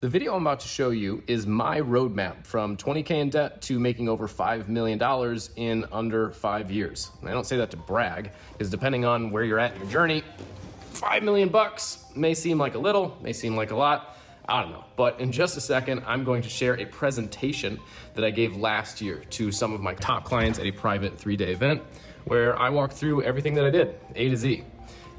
The video I'm about to show you is my roadmap from 20K in debt to making over $5 million in under five years. And I don't say that to brag, because depending on where you're at in your journey, 5 million bucks may seem like a little, may seem like a lot. I don't know. But in just a second, I'm going to share a presentation that I gave last year to some of my top clients at a private three day event where I walked through everything that I did, A to Z.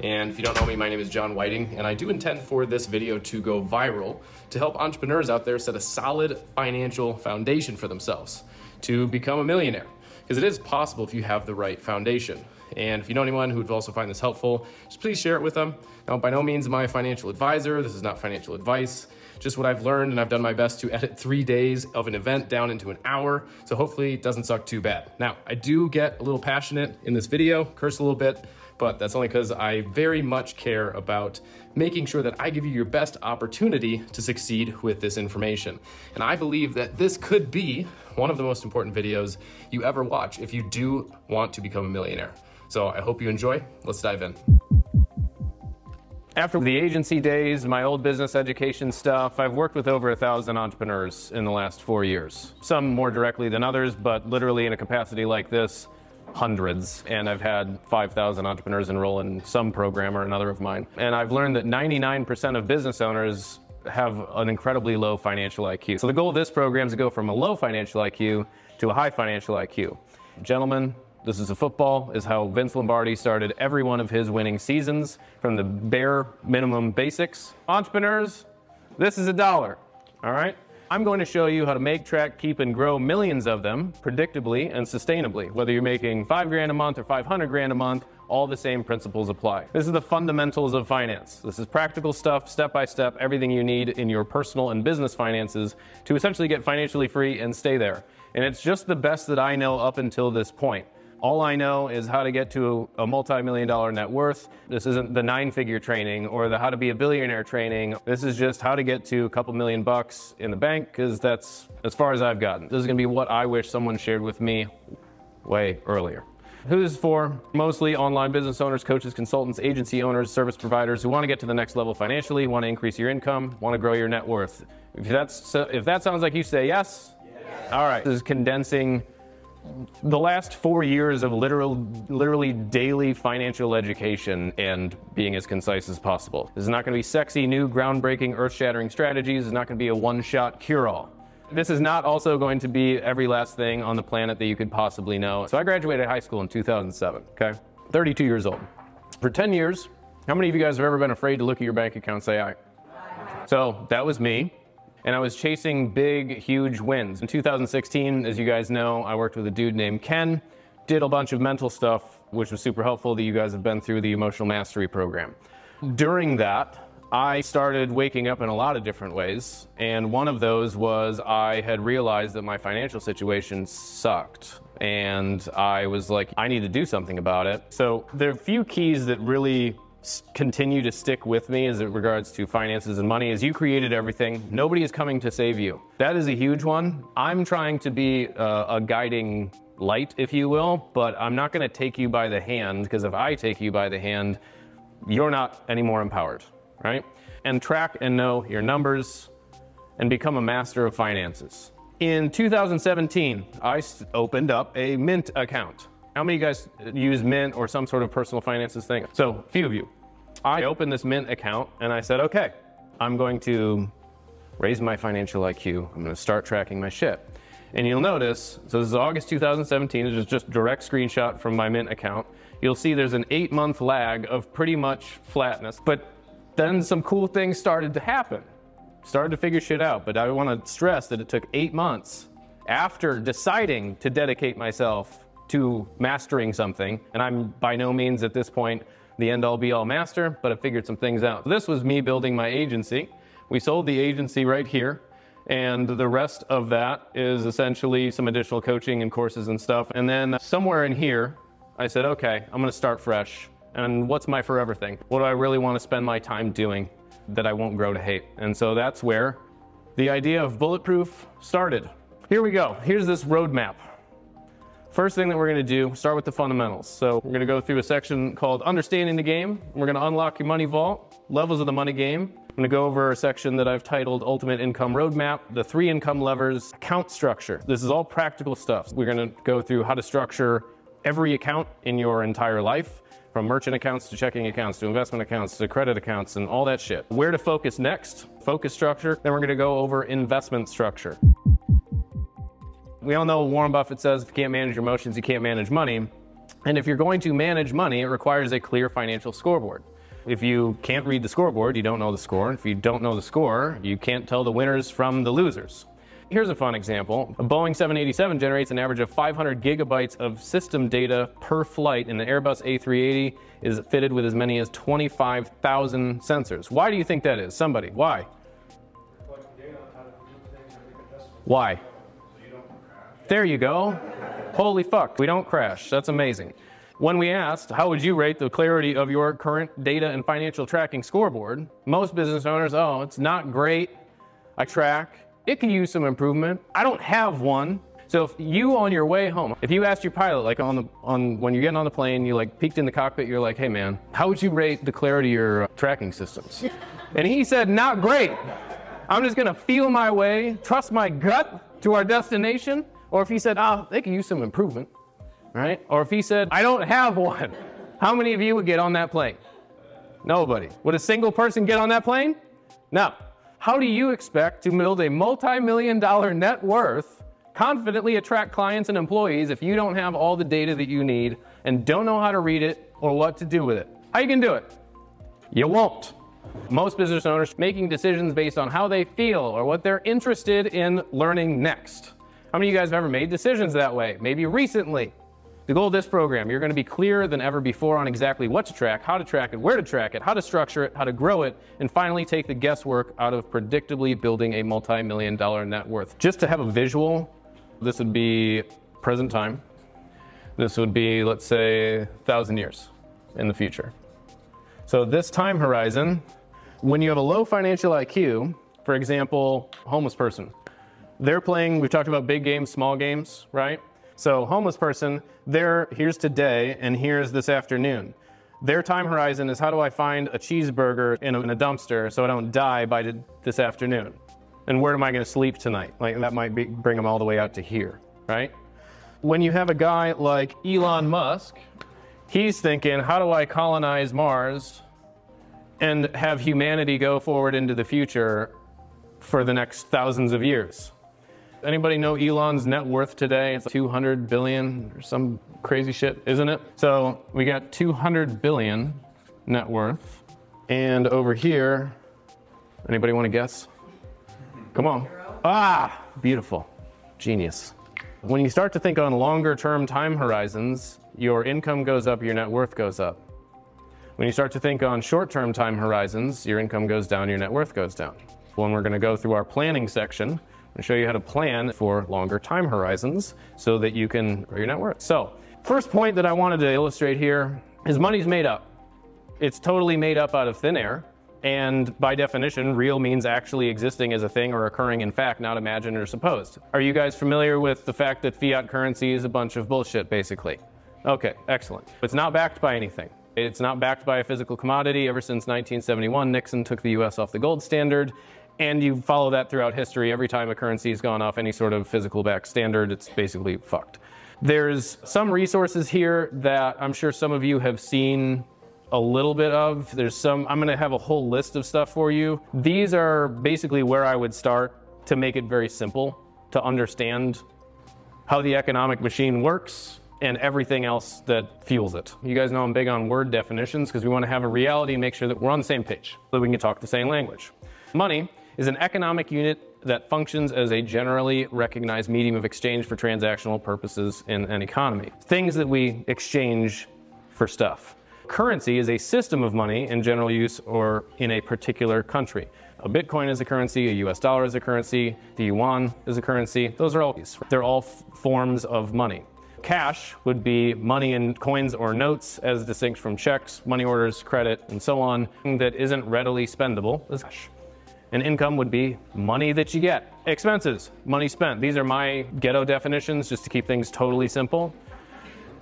And if you don't know me, my name is John Whiting, and I do intend for this video to go viral to help entrepreneurs out there set a solid financial foundation for themselves to become a millionaire. Because it is possible if you have the right foundation. And if you know anyone who would also find this helpful, just please share it with them. Now, by no means am I a financial advisor. This is not financial advice. Just what I've learned, and I've done my best to edit three days of an event down into an hour. So hopefully it doesn't suck too bad. Now, I do get a little passionate in this video, curse a little bit, but that's only because I very much care about making sure that I give you your best opportunity to succeed with this information. And I believe that this could be one of the most important videos you ever watch if you do want to become a millionaire. So I hope you enjoy. Let's dive in. After the agency days, my old business education stuff, I've worked with over a thousand entrepreneurs in the last four years. Some more directly than others, but literally in a capacity like this, hundreds, and I've had 5,000 entrepreneurs enroll in some program or another of mine. And I've learned that 99% of business owners have an incredibly low financial IQ. So the goal of this program is to go from a low financial IQ to a high financial IQ. Gentlemen, this is a football, is how Vince Lombardi started every one of his winning seasons from the bare minimum basics. Entrepreneurs, this is a dollar, all right? I'm going to show you how to make, track, keep, and grow millions of them predictably and sustainably. Whether you're making five grand a month or 500 grand a month, all the same principles apply. This is the fundamentals of finance. This is practical stuff, step by step, everything you need in your personal and business finances to essentially get financially free and stay there. And it's just the best that I know up until this point. All I know is how to get to a multi-million dollar net worth. This isn't the nine figure training or the how to be a billionaire training. This is just how to get to a couple million bucks in the bank because that's as far as I've gotten. This is gonna be what I wish someone shared with me way earlier. Who is for? Mostly online business owners, coaches, consultants, agency owners, service providers who want to get to the next level financially, want to increase your income, want to grow your net worth. If that's if that sounds like you say yes, yes. all right. This is condensing the last four years of literal, literally daily financial education and being as concise as possible. This is not going to be sexy, new, groundbreaking, earth shattering strategies. It's not going to be a one shot cure all. This is not also going to be every last thing on the planet that you could possibly know. So I graduated high school in 2007, okay? 32 years old. For 10 years, how many of you guys have ever been afraid to look at your bank account and say, I? So that was me and I was chasing big, huge wins. In 2016, as you guys know, I worked with a dude named Ken, did a bunch of mental stuff, which was super helpful that you guys have been through the emotional mastery program. During that, I started waking up in a lot of different ways, and one of those was I had realized that my financial situation sucked. And I was like, I need to do something about it. So there are a few keys that really continue to stick with me as it regards to finances and money is you created everything. Nobody is coming to save you. That is a huge one. I'm trying to be a, a guiding light, if you will, but I'm not going to take you by the hand because if I take you by the hand, you're not any more empowered, right? And track and know your numbers and become a master of finances. In 2017, I opened up a Mint account. How many of you guys use Mint or some sort of personal finances thing? So, a few of you. I opened this Mint account and I said, okay, I'm going to raise my financial IQ. I'm going to start tracking my shit. And you'll notice, so this is August 2017, it's just direct screenshot from my Mint account. You'll see there's an eight month lag of pretty much flatness, but then some cool things started to happen. Started to figure shit out, but I want to stress that it took eight months after deciding to dedicate myself to mastering something. And I'm by no means at this point the end all be all master, but I figured some things out. This was me building my agency. We sold the agency right here. And the rest of that is essentially some additional coaching and courses and stuff. And then somewhere in here, I said, okay, I'm to start fresh. And what's my forever thing? What do I really want to spend my time doing that I won't grow to hate? And so that's where the idea of Bulletproof started. Here we go. Here's this roadmap. First thing that we're gonna do, start with the fundamentals. So we're gonna go through a section called Understanding the Game. We're gonna unlock your money vault, levels of the money game. I'm to go over a section that I've titled Ultimate Income Roadmap, the three income levers, account structure. This is all practical stuff. We're to go through how to structure every account in your entire life, from merchant accounts to checking accounts to investment accounts to credit accounts and all that shit. Where to focus next, focus structure. Then we're to go over investment structure. We all know Warren Buffett says if you can't manage your emotions, you can't manage money. And if you're going to manage money, it requires a clear financial scoreboard. If you can't read the scoreboard, you don't know the score. If you don't know the score, you can't tell the winners from the losers. Here's a fun example. A Boeing 787 generates an average of 500 gigabytes of system data per flight, and the Airbus A380 is fitted with as many as 25,000 sensors. Why do you think that is? Somebody, why? Why? There you go. Holy fuck, we don't crash. That's amazing. When we asked, how would you rate the clarity of your current data and financial tracking scoreboard? Most business owners, oh, it's not great. I track. It can use some improvement. I don't have one. So if you on your way home, if you asked your pilot, like on the on when you're getting on the plane, you like peeked in the cockpit, you're like, hey man, how would you rate the clarity of your uh, tracking systems? and he said, not great. I'm just gonna feel my way, trust my gut to our destination. Or if he said, oh, they could use some improvement right? Or if he said, I don't have one, how many of you would get on that plane? Nobody. Would a single person get on that plane? No. How do you expect to build a multi-million dollar net worth, confidently attract clients and employees if you don't have all the data that you need and don't know how to read it or what to do with it? How you can do it? You won't. Most business owners making decisions based on how they feel or what they're interested in learning next. How many of you guys have ever made decisions that way? Maybe recently. The goal of this program, you're going to be clearer than ever before on exactly what to track, how to track it, where to track it, how to structure it, how to grow it, and finally take the guesswork out of predictably building a multi-million dollar net worth. Just to have a visual, this would be present time. This would be, let's say, 1,000 years in the future. So this time horizon, when you have a low financial IQ, for example, homeless person, they're playing, we've talked about big games, small games, right? So homeless person, there, here's today and here's this afternoon. Their time horizon is how do I find a cheeseburger in a, in a dumpster so I don't die by this afternoon? And where am I going to sleep tonight? Like that might be, bring them all the way out to here, right? When you have a guy like Elon Musk, he's thinking, how do I colonize Mars and have humanity go forward into the future for the next thousands of years? Anybody know Elon's net worth today? It's 200 billion or some crazy shit, isn't it? So we got 200 billion net worth. And over here, anybody want to guess? Come on. Ah, beautiful. Genius. When you start to think on longer term time horizons, your income goes up, your net worth goes up. When you start to think on short term time horizons, your income goes down, your net worth goes down. When we're going to go through our planning section, and show you how to plan for longer time horizons so that you can grow your net worth. So, first point that I wanted to illustrate here is money's made up. It's totally made up out of thin air. And by definition, real means actually existing as a thing or occurring in fact, not imagined or supposed. Are you guys familiar with the fact that fiat currency is a bunch of bullshit, basically? Okay, excellent. It's not backed by anything. It's not backed by a physical commodity. Ever since 1971, Nixon took the US off the gold standard. And you follow that throughout history. Every time a currency has gone off any sort of physical back standard, it's basically fucked. There's some resources here that I'm sure some of you have seen a little bit of. There's some, I'm gonna have a whole list of stuff for you. These are basically where I would start to make it very simple to understand how the economic machine works and everything else that fuels it. You guys know I'm big on word definitions because we want to have a reality and make sure that we're on the same page so that we can talk the same language. Money is an economic unit that functions as a generally recognized medium of exchange for transactional purposes in an economy. Things that we exchange for stuff. Currency is a system of money in general use or in a particular country. A Bitcoin is a currency, a US dollar is a currency, the yuan is a currency. Those are all, they're all forms of money. Cash would be money in coins or notes as distinct from checks, money orders, credit, and so on, that isn't readily spendable is cash. And income would be money that you get. Expenses, money spent. These are my ghetto definitions just to keep things totally simple.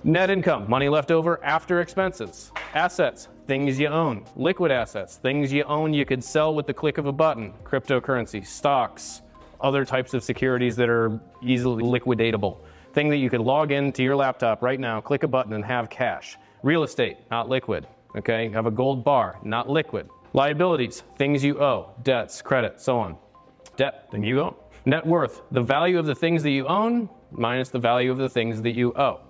Net income, money left over after expenses. Assets, things you own. Liquid assets, things you own you could sell with the click of a button. Cryptocurrency, stocks, other types of securities that are easily liquidatable. Thing that you could log into your laptop right now, click a button and have cash. Real estate, not liquid. Okay, have a gold bar, not liquid. Liabilities, things you owe, debts, credit, so on. Debt, thing you own. Net worth, the value of the things that you own minus the value of the things that you owe.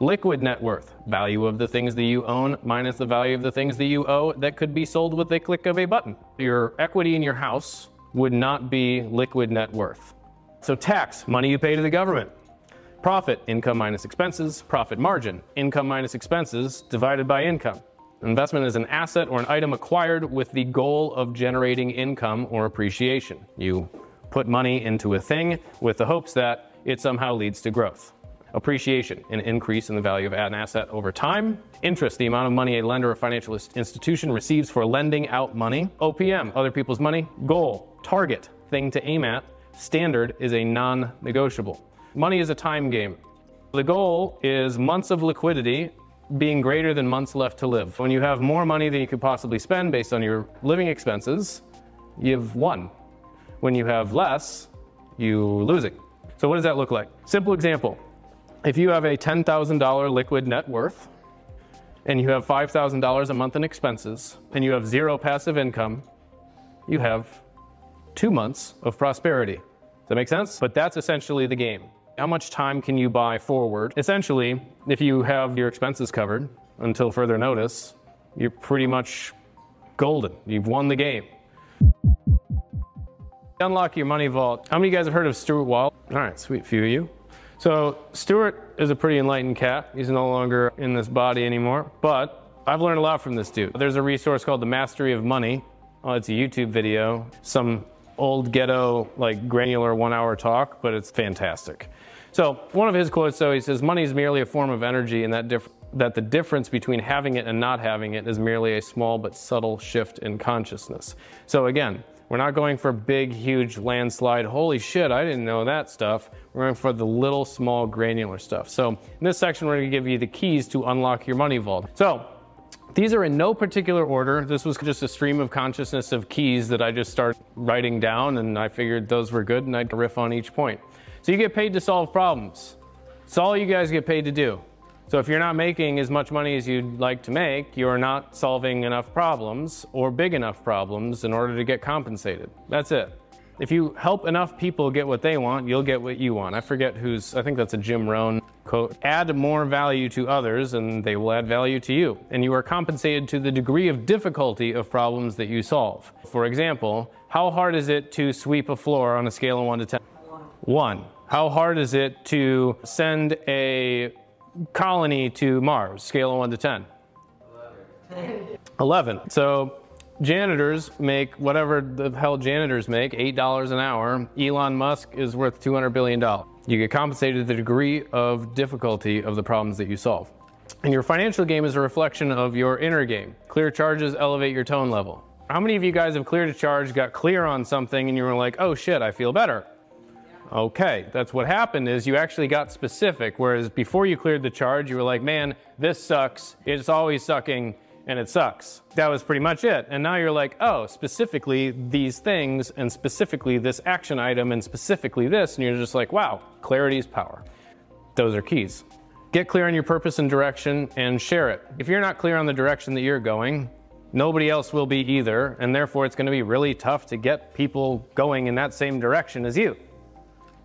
Liquid net worth, value of the things that you own minus the value of the things that you owe that could be sold with a click of a button. Your equity in your house would not be liquid net worth. So tax, money you pay to the government. Profit, income minus expenses. Profit margin, income minus expenses divided by income. Investment is an asset or an item acquired with the goal of generating income or appreciation. You put money into a thing with the hopes that it somehow leads to growth. Appreciation, an increase in the value of an asset over time. Interest, the amount of money a lender or financial institution receives for lending out money. OPM, other people's money. Goal, target, thing to aim at. Standard is a non negotiable. Money is a time game. The goal is months of liquidity being greater than months left to live. When you have more money than you could possibly spend based on your living expenses, you've won. When you have less, you're losing. So what does that look like? Simple example. If you have a $10,000 liquid net worth and you have $5,000 a month in expenses and you have zero passive income, you have two months of prosperity. Does that make sense? But that's essentially the game. How much time can you buy forward? Essentially, if you have your expenses covered until further notice, you're pretty much golden. You've won the game. Unlock your money vault. How many of you guys have heard of Stuart Wilde? All right, sweet few of you. So Stuart is a pretty enlightened cat. He's no longer in this body anymore, but I've learned a lot from this dude. There's a resource called The Mastery of Money. Oh, it's a YouTube video, some old ghetto, like granular one hour talk, but it's fantastic. So one of his quotes, though, he says, "Money is merely a form of energy, and that that the difference between having it and not having it is merely a small but subtle shift in consciousness." So again, we're not going for big, huge landslide. Holy shit, I didn't know that stuff. We're going for the little, small, granular stuff. So in this section, we're going to give you the keys to unlock your money vault. So these are in no particular order. This was just a stream of consciousness of keys that I just started writing down, and I figured those were good, and I'd riff on each point. So you get paid to solve problems. It's all you guys get paid to do. So if you're not making as much money as you'd like to make, you're not solving enough problems or big enough problems in order to get compensated. That's it. If you help enough people get what they want, you'll get what you want. I forget who's, I think that's a Jim Rohn quote. Add more value to others and they will add value to you. And you are compensated to the degree of difficulty of problems that you solve. For example, how hard is it to sweep a floor on a scale of 1 to 10? 1. How hard is it to send a colony to Mars, scale of 1 to 10? 11. 11. So janitors make whatever the hell janitors make, $8 an hour. Elon Musk is worth $200 billion. You get compensated the degree of difficulty of the problems that you solve. And your financial game is a reflection of your inner game. Clear charges elevate your tone level. How many of you guys have cleared a charge, got clear on something, and you were like, oh shit, I feel better? Okay, that's what happened is you actually got specific, whereas before you cleared the charge, you were like, man, this sucks, it's always sucking, and it sucks. That was pretty much it. And now you're like, oh, specifically these things, and specifically this action item, and specifically this, and you're just like, wow, clarity is power. Those are keys. Get clear on your purpose and direction and share it. If you're not clear on the direction that you're going, nobody else will be either, and therefore it's going to be really tough to get people going in that same direction as you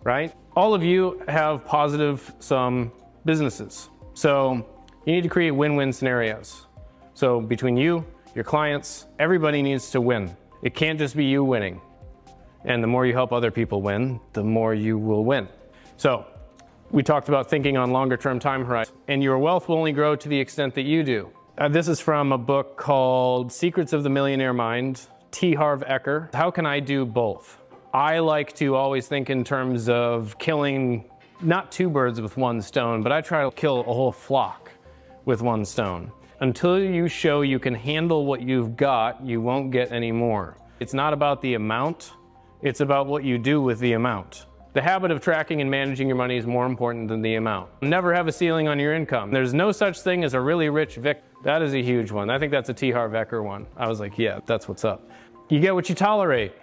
right? All of you have positive sum businesses. So you need to create win-win scenarios. So between you, your clients, everybody needs to win. It can't just be you winning. And the more you help other people win, the more you will win. So we talked about thinking on longer term time horizons, and your wealth will only grow to the extent that you do. Uh, this is from a book called Secrets of the Millionaire Mind, T. Harv Eker. How can I do both? I like to always think in terms of killing not two birds with one stone, but I try to kill a whole flock with one stone. Until you show you can handle what you've got, you won't get any more. It's not about the amount, it's about what you do with the amount. The habit of tracking and managing your money is more important than the amount. Never have a ceiling on your income. There's no such thing as a really rich Vic. That is a huge one. I think that's a T. Harv Eker one. I was like, yeah, that's what's up. You get what you tolerate.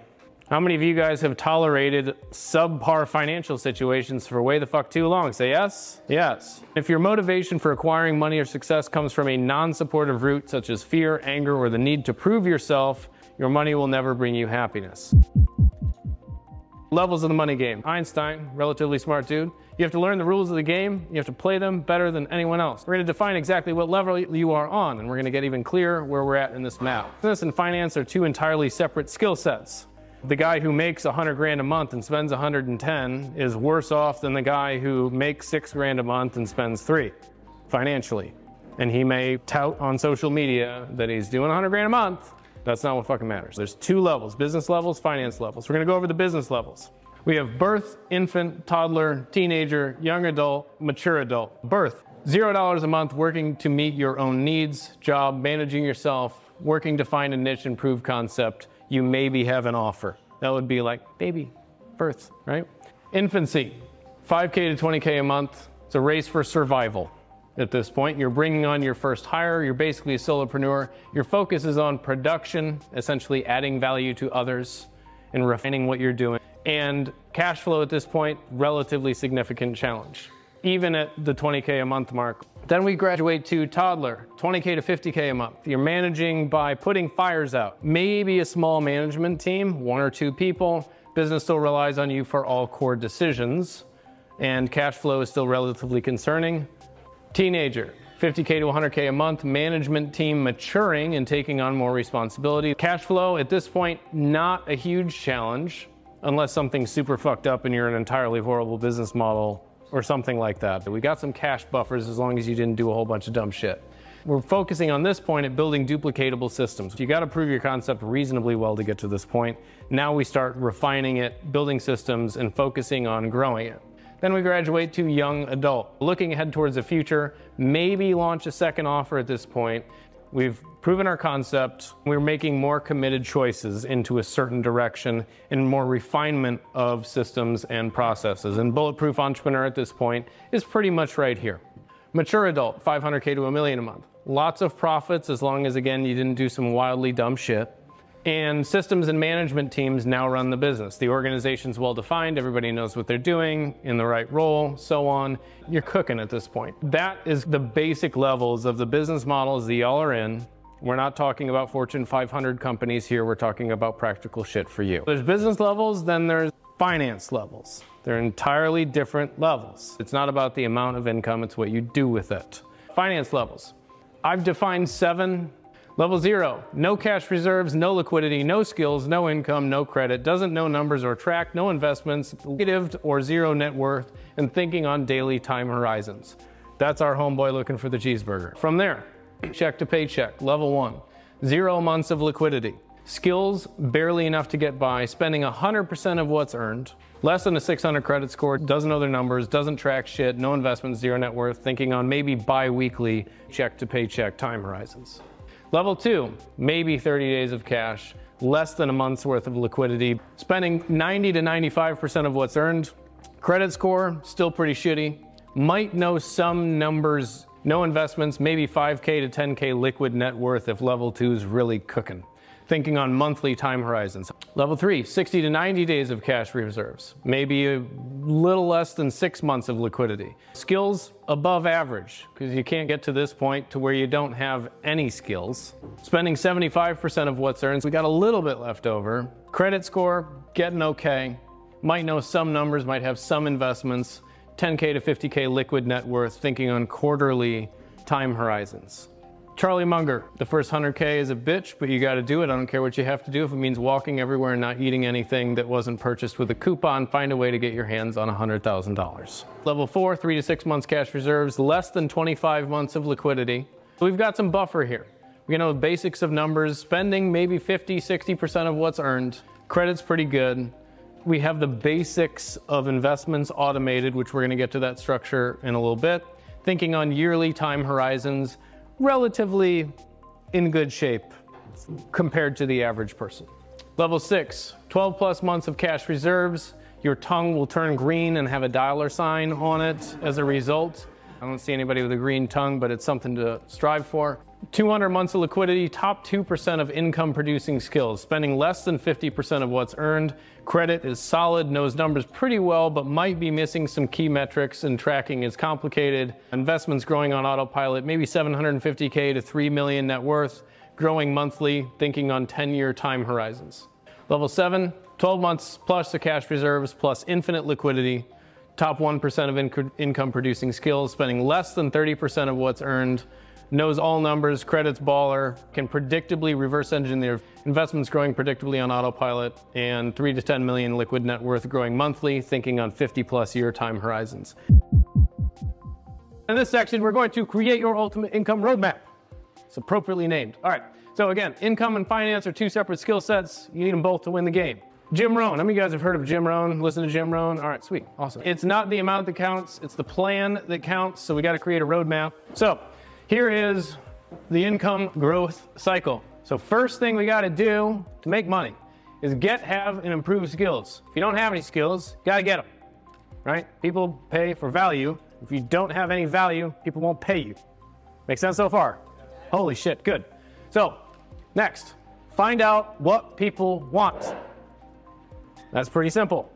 How many of you guys have tolerated subpar financial situations for way the fuck too long? Say yes? Yes. If your motivation for acquiring money or success comes from a non supportive root, such as fear, anger, or the need to prove yourself, your money will never bring you happiness. Levels of the money game. Einstein, relatively smart dude. You have to learn the rules of the game. You have to play them better than anyone else. We're to define exactly what level you are on, and we're to get even clearer where we're at in this map. Business and finance are two entirely separate skill sets. The guy who makes 100 grand a month and spends 110 is worse off than the guy who makes six grand a month and spends three financially. And he may tout on social media that he's doing 100 grand a month, that's not what fucking matters. There's two levels business levels, finance levels. We're gonna go over the business levels. We have birth, infant, toddler, teenager, young adult, mature adult. Birth, zero dollars a month working to meet your own needs, job, managing yourself, working to find a niche and prove concept. You maybe have an offer. That would be like baby, birth, right? Infancy, 5K to 20K a month. It's a race for survival at this point. You're bringing on your first hire, you're basically a solopreneur. Your focus is on production, essentially adding value to others and refining what you're doing. And cash flow at this point, relatively significant challenge, even at the 20K a month mark. Then we graduate to toddler, 20K to 50K a month. You're managing by putting fires out, maybe a small management team, one or two people. Business still relies on you for all core decisions, and cash flow is still relatively concerning. Teenager, 50K to 100K a month, management team maturing and taking on more responsibility. Cash flow at this point, not a huge challenge unless something's super fucked up and you're an entirely horrible business model or something like that. We got some cash buffers as long as you didn't do a whole bunch of dumb shit. We're focusing on this point at building duplicatable systems. You got to prove your concept reasonably well to get to this point. Now we start refining it, building systems, and focusing on growing it. Then we graduate to young adult. Looking ahead towards the future, maybe launch a second offer at this point. We've proven our concept. We're making more committed choices into a certain direction and more refinement of systems and processes. And Bulletproof Entrepreneur at this point is pretty much right here. Mature adult, 500K to a million a month. Lots of profits as long as, again, you didn't do some wildly dumb shit. And systems and management teams now run the business. The organization's well defined, everybody knows what they're doing, in the right role, so on. You're cooking at this point. That is the basic levels of the business models that y'all are in. We're not talking about Fortune 500 companies here, we're talking about practical shit for you. There's business levels, then there's finance levels. They're entirely different levels. It's not about the amount of income, it's what you do with it. Finance levels. I've defined seven Level zero, no cash reserves, no liquidity, no skills, no income, no credit, doesn't know numbers or track, no investments, negative or zero net worth, and thinking on daily time horizons. That's our homeboy looking for the cheeseburger. From there, check to paycheck, level one, zero months of liquidity. Skills, barely enough to get by, spending 100% of what's earned, less than a 600 credit score, doesn't know their numbers, doesn't track shit, no investments, zero net worth, thinking on maybe bi weekly check to paycheck time horizons. Level two, maybe 30 days of cash, less than a month's worth of liquidity, spending 90 to 95% of what's earned. Credit score, still pretty shitty. Might know some numbers, no investments, maybe 5K to 10K liquid net worth if level two is really cooking thinking on monthly time horizons. Level three, 60 to 90 days of cash reserves, maybe a little less than six months of liquidity. Skills above average, because you can't get to this point to where you don't have any skills. Spending 75% of what's earned, we got a little bit left over. Credit score, getting okay. Might know some numbers, might have some investments. 10K to 50K liquid net worth, thinking on quarterly time horizons. Charlie Munger, the first 100K is a bitch, but you got to do it. I don't care what you have to do. If it means walking everywhere and not eating anything that wasn't purchased with a coupon, find a way to get your hands on $100,000. Level four, three to six months cash reserves, less than 25 months of liquidity. So We've got some buffer here. We know the basics of numbers, spending maybe 50, 60% of what's earned. Credit's pretty good. We have the basics of investments automated, which we're to get to that structure in a little bit. Thinking on yearly time horizons, relatively in good shape compared to the average person. Level six, 12 plus months of cash reserves. Your tongue will turn green and have a dollar sign on it as a result. I don't see anybody with a green tongue, but it's something to strive for. 200 months of liquidity, top 2% of income producing skills, spending less than 50% of what's earned. Credit is solid, knows numbers pretty well, but might be missing some key metrics and tracking is complicated. Investments growing on autopilot, maybe 750K to 3 million net worth, growing monthly, thinking on 10 year time horizons. Level seven, 12 months plus the cash reserves plus infinite liquidity. Top 1% of inc- income producing skills, spending less than 30% of what's earned knows all numbers, credits baller, can predictably reverse engineer investments growing predictably on autopilot, and 3 to 10 million liquid net worth growing monthly, thinking on 50 plus year time horizons. In this section, we're going to create your ultimate income roadmap. It's appropriately named. All right, so again, income and finance are two separate skill sets. You need them both to win the game. Jim Rohn. How many of you guys have heard of Jim Rohn? Listen to Jim Rohn? All right, sweet, awesome. It's not the amount that counts, it's the plan that counts, so we got to create a roadmap. So here is the income growth cycle. So first thing we got to do to make money is get, have, and improve skills. If you don't have any skills, got to get them, right? People pay for value. If you don't have any value, people won't pay you. Make sense so far? Holy shit, good. So next, find out what people want. That's pretty simple.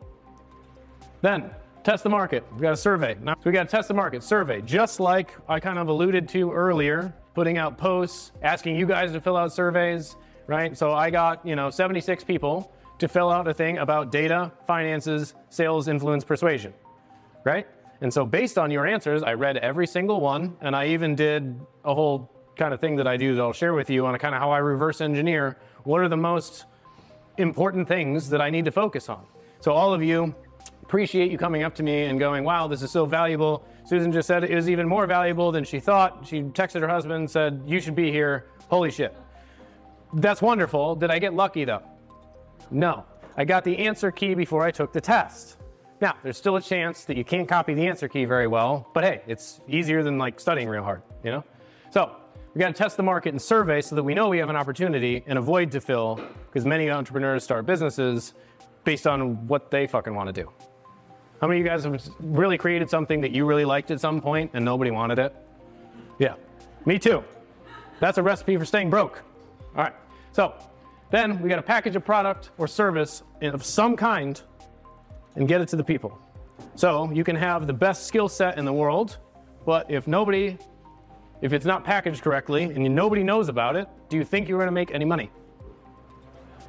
Then test the market. We got a survey. Now we got to test the market survey, just like I kind of alluded to earlier, putting out posts, asking you guys to fill out surveys, right? So I got, you know, 76 people to fill out a thing about data, finances, sales, influence, persuasion, right? And so based on your answers, I read every single one, and I even did a whole kind of thing that I do that I'll share with you on kind of how I reverse engineer what are the most important things that I need to focus on. So all of you, appreciate you coming up to me and going, wow, this is so valuable. Susan just said it was even more valuable than she thought. She texted her husband and said, you should be here. Holy shit. That's wonderful. Did I get lucky though? No. I got the answer key before I took the test. Now, there's still a chance that you can't copy the answer key very well, but hey, it's easier than like studying real hard, you know? So, we got to test the market and survey so that we know we have an opportunity and a void to fill because many entrepreneurs start businesses based on what they fucking want to do. How many of you guys have really created something that you really liked at some point and nobody wanted it? Yeah, me too. That's a recipe for staying broke. All right, so then we got to package a product or service of some kind and get it to the people. So you can have the best skill set in the world, but if nobody, if it's not packaged correctly and nobody knows about it, do you think you're going to make any money?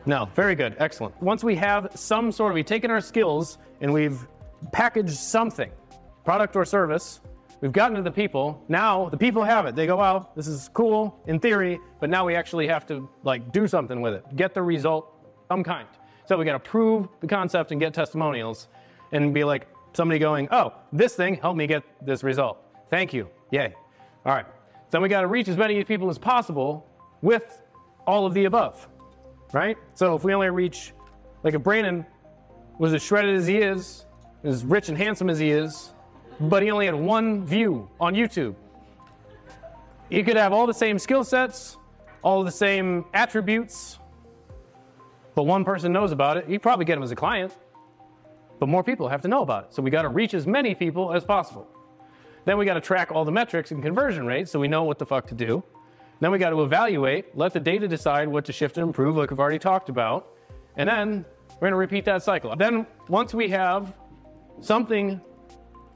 No, very good, excellent. Once we have some sort of, we've taken our skills and we've packaged something, product or service, we've gotten to the people, now the people have it. They go, well, this is cool in theory, but now we actually have to like do something with it, get the result, some kind. So we got to prove the concept and get testimonials and be like somebody going, oh, this thing helped me get this result. Thank you. Yay. All right. So we got to reach as many people as possible with all of the above, right? So if we only reach, like if Brandon was as shredded as he is, as rich and handsome as he is, but he only had one view on YouTube, he could have all the same skill sets, all the same attributes, but one person knows about it, you'd probably get him as a client. But more people have to know about it. So we got to reach as many people as possible. Then we got to track all the metrics and conversion rates so we know what the fuck to do. Then we got to evaluate, let the data decide what to shift and improve, like we've already talked about. And then we're going to repeat that cycle. Then once we have something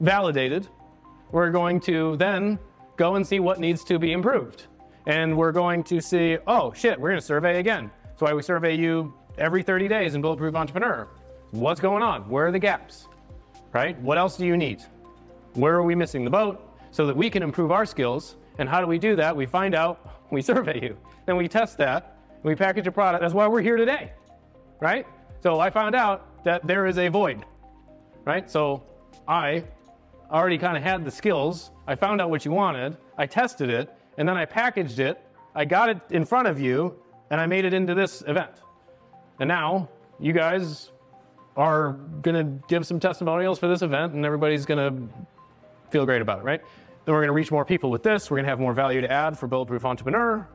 validated, we're going to then go and see what needs to be improved. And we're going to see, oh shit, we're going to survey again. That's why we survey you every 30 days in Bulletproof Entrepreneur. What's going on? Where are the gaps? Right? What else do you need? Where are we missing the boat so that we can improve our skills? And how do we do that? We find out, we survey you. Then we test that, we package a product. That's why we're here today. Right? So I found out that there is a void. Right? So I already kind of had the skills. I found out what you wanted. I tested it, and then I packaged it. I got it in front of you, and I made it into this event. And now you guys are going to give some testimonials for this event, and everybody's going to feel great about it, right? Then we're going to reach more people with this. We're going to have more value to add for Bulletproof Entrepreneur.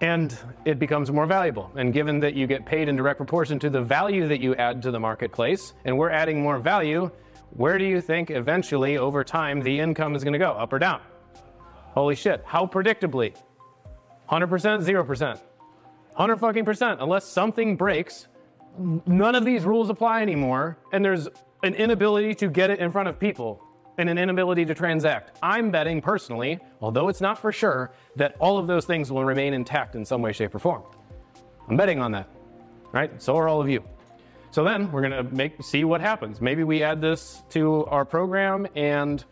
And it becomes more valuable. And given that you get paid in direct proportion to the value that you add to the marketplace, and we're adding more value, where do you think eventually over time the income is going to go? Up or down? Holy shit. How predictably? 100%, 0%. 100 fucking percent. Unless something breaks, none of these rules apply anymore, and there's an inability to get it in front of people and an inability to transact. I'm betting personally, although it's not for sure, that all of those things will remain intact in some way, shape, or form. I'm betting on that, right? So are all of you. So then we're gonna make see what happens. Maybe we add this to our program and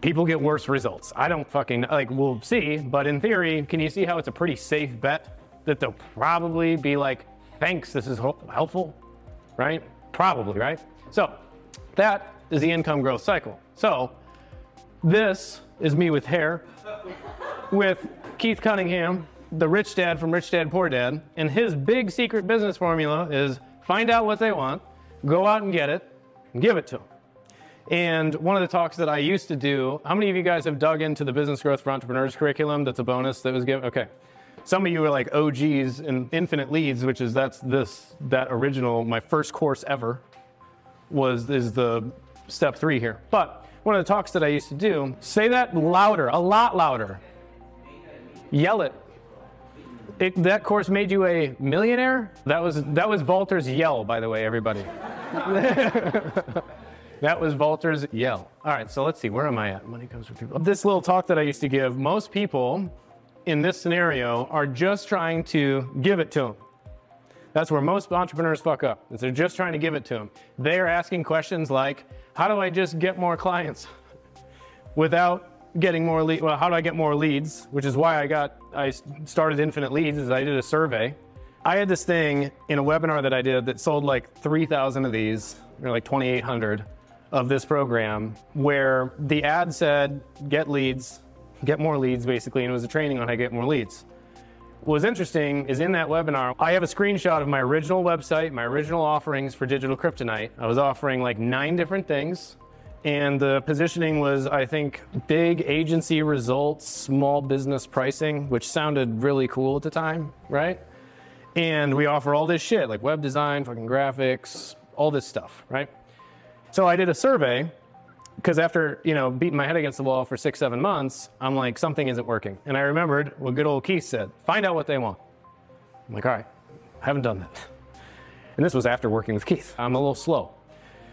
people get worse results. I don't fucking like we'll see, but in theory, can you see how it's a pretty safe bet that they'll probably be like, thanks, this is helpful, right? Probably, right? So that is the income growth cycle. So this is me with hair, with Keith Cunningham, the rich dad from Rich Dad Poor Dad, and his big secret business formula is find out what they want, go out and get it, and give it to them. And one of the talks that I used to do, how many of you guys have dug into the business growth for entrepreneurs curriculum? That's a bonus that was given. Okay. Some of you are like OGs in Infinite Leads, which is that's this that original, my first course ever was is the step three here. But one of the talks that I used to do, say that louder, a lot louder. Yell it it, that course made you a millionaire? That was that was Walter's yell, by the way, everybody. that was Walter's yell. All right, so let's see, where am I at? Money comes from people. This little talk that I used to give, most people in this scenario are just trying to give it to them. That's where most entrepreneurs fuck up. Is they're just trying to give it to them. They are asking questions like, "How do I just get more clients?" without getting more leads. Well, how do I get more leads? Which is why I got I started Infinite Leads. Is I did a survey. I had this thing in a webinar that I did that sold like 3,000 of these, or like 2,800 of this program, where the ad said get leads, get more leads, basically, and it was a training on how to get more leads. What was interesting is in that webinar, I have a screenshot of my original website, my original offerings for Digital Kryptonite. I was offering like nine different things and the positioning was, I think, big agency results, small business pricing, which sounded really cool at the time, right? And we offer all this shit like web design, fucking graphics, all this stuff, right? So I did a survey because after you know beating my head against the wall for six, seven months, I'm like something isn't working. And I remembered what good old Keith said: find out what they want. I'm like, all right, I haven't done that. And this was after working with Keith. I'm a little slow.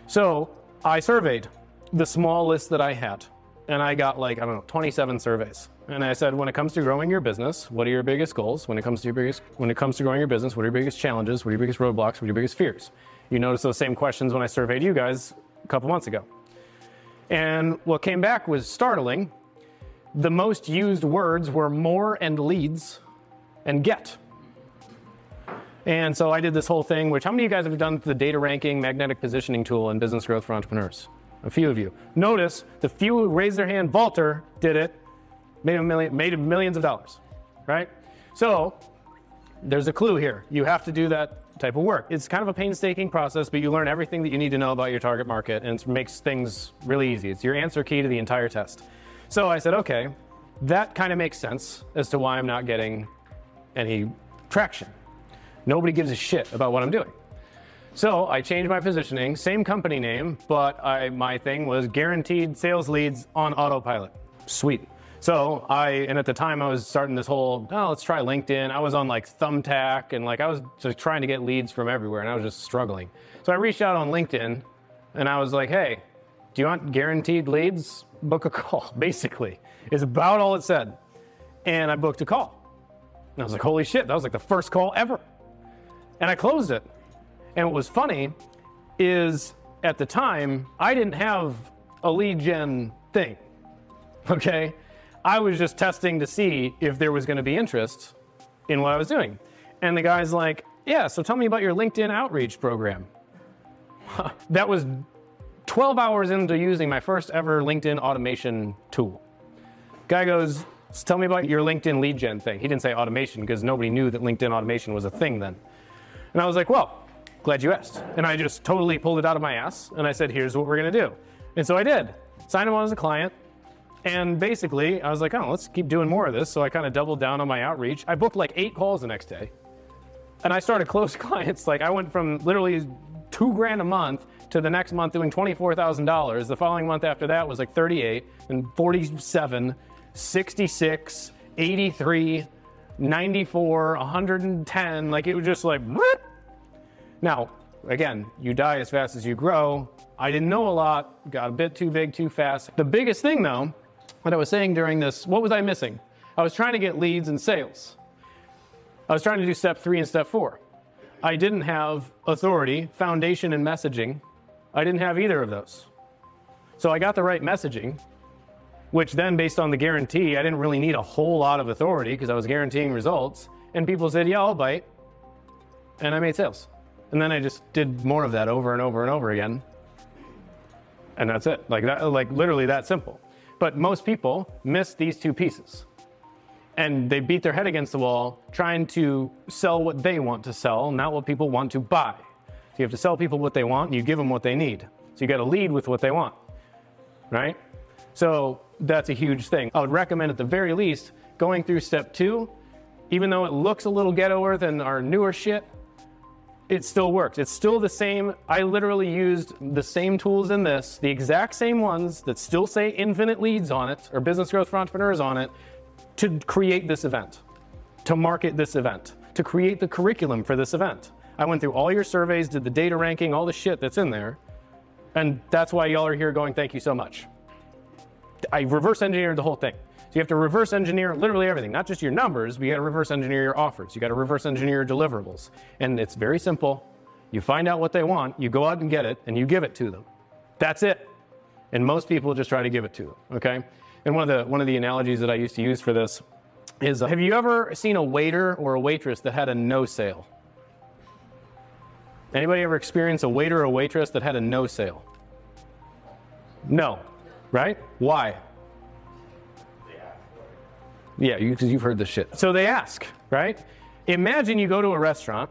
So I surveyed the small list that I had. And I got like, I don't know, 27 surveys. And I said, when it comes to growing your business, what are your biggest goals? When it comes to your biggest, when it comes to growing your business, what are your biggest challenges? What are your biggest roadblocks? What are your biggest fears? You notice those same questions when I surveyed you guys a couple months ago. And what came back was startling. The most used words were more and leads and get. And so I did this whole thing, which how many of you guys have done the data ranking magnetic positioning tool in business growth for entrepreneurs? a few of you. Notice the few who raised their hand, Walter did it, made a million, made millions of dollars, right? So there's a clue here. You have to do that type of work. It's kind of a painstaking process, but you learn everything that you need to know about your target market and it makes things really easy. It's your answer key to the entire test. So I said, okay, that kind of makes sense as to why I'm not getting any traction. Nobody gives a shit about what I'm doing. So I changed my positioning, same company name, but I, my thing was guaranteed sales leads on autopilot. Sweet. So I, and at the time I was starting this whole, oh, let's try LinkedIn. I was on like Thumbtack and like I was just trying to get leads from everywhere and I was just struggling. So I reached out on LinkedIn and I was like, hey, do you want guaranteed leads? Book a call, basically. Is about all it said. And I booked a call. And I was like, holy shit, that was like the first call ever. And I closed it. And what was funny is at the time, I didn't have a lead gen thing. Okay? I was just testing to see if there was going to be interest in what I was doing. And the guy's like, Yeah, so tell me about your LinkedIn outreach program. that was 12 hours into using my first ever LinkedIn automation tool. Guy goes, Tell me about your LinkedIn lead gen thing. He didn't say automation because nobody knew that LinkedIn automation was a thing then. And I was like, Well, glad you asked. And I just totally pulled it out of my ass and I said, here's what we're gonna do. And so I did. Signed him on as a client. And basically, I was like, oh, let's keep doing more of this. So I kind of doubled down on my outreach. I booked like eight calls the next day. And I started close clients. Like I went from literally two grand a month to the next month doing $24,000. The following month after that was like 38 and 47, 66, 83, 94, 110. Like it was just like, what? Now, again, you die as fast as you grow. I didn't know a lot, got a bit too big too fast. The biggest thing though, what I was saying during this, what was I missing? I was trying to get leads and sales. I was trying to do step three and step four. I didn't have authority, foundation, and messaging. I didn't have either of those. So I got the right messaging, which then, based on the guarantee, I didn't really need a whole lot of authority because I was guaranteeing results. And people said, Yeah, I'll bite. And I made sales. And then I just did more of that over and over and over again. And that's it. Like that, like literally that simple. But most people miss these two pieces. And they beat their head against the wall trying to sell what they want to sell, not what people want to buy. So you have to sell people what they want and you give them what they need. So you got to lead with what they want. Right? So that's a huge thing. I would recommend at the very least going through step two, even though it looks a little ghettoer than our newer shit, it still works. It's still the same. I literally used the same tools in this, the exact same ones that still say infinite leads on it or business growth for entrepreneurs on it to create this event, to market this event, to create the curriculum for this event. I went through all your surveys, did the data ranking, all the shit that's in there. And that's why y'all are here going, thank you so much. I reverse engineered the whole thing. So you have to reverse engineer literally everything, not just your numbers, but you got to reverse engineer your offers. You got to reverse engineer your deliverables. And it's very simple. You find out what they want, you go out and get it, and you give it to them. That's it. And most people just try to give it to them, okay? And one of the one of the analogies that I used to use for this is uh, have you ever seen a waiter or a waitress that had a no sale? Anybody ever experienced a waiter or waitress that had a no sale? No. Right? Why? Yeah, because you, have heard this shit. So they ask, right? Imagine you go to a restaurant,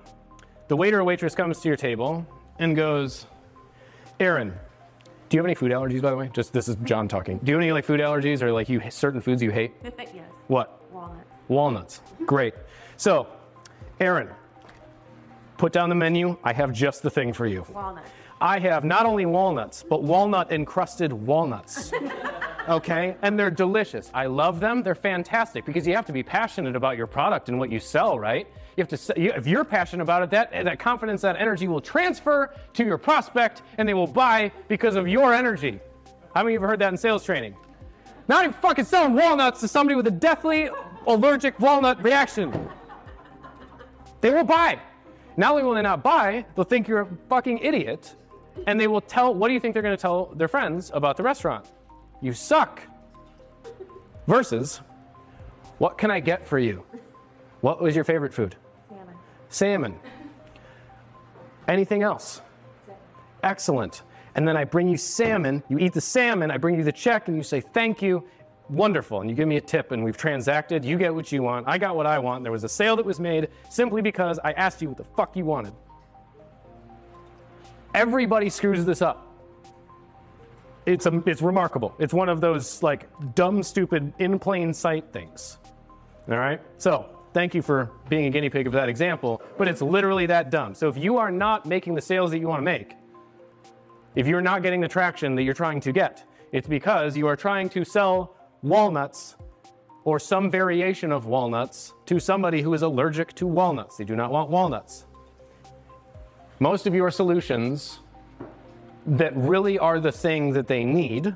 the waiter or waitress comes to your table and goes, Aaron, do you have any food allergies, by the way? Just this is John talking. Do you have any like food allergies or like you certain foods you hate? yes. What? Walnuts. Walnuts. Great. So, Aaron, put down the menu. I have just the thing for you. Walnuts. I have not only walnuts, but walnut encrusted walnuts. okay? And they're delicious. I love them. They're fantastic because you have to be passionate about your product and what you sell, right? You have to, you, if you're passionate about it, that, that confidence, that energy will transfer to your prospect and they will buy because of your energy. How many of you have heard that in sales training? Not even fucking selling walnuts to somebody with a deathly allergic walnut reaction. They will buy. Not only will they not buy, they'll think you're a fucking idiot and they will tell, what do you think they're going to tell their friends about the restaurant? You suck. Versus, what can I get for you? What was your favorite food? Salmon. Salmon. Anything else? Excellent. And then I bring you salmon, you eat the salmon, I bring you the check, and you say, thank you, wonderful. And you give me a tip, and we've transacted, you get what you want, I got what I want. There was a sale that was made simply because I asked you what the fuck you wanted. Everybody screws this up. It's, a, it's remarkable. It's one of those like dumb, stupid, in plain sight things. All right? So, thank you for being a guinea pig of that example, but it's literally that dumb. So, if you are not making the sales that you want to make, if you're not getting the traction that you're trying to get, it's because you are trying to sell walnuts or some variation of walnuts to somebody who is allergic to walnuts. They do not want walnuts most of your solutions that really are the thing that they need,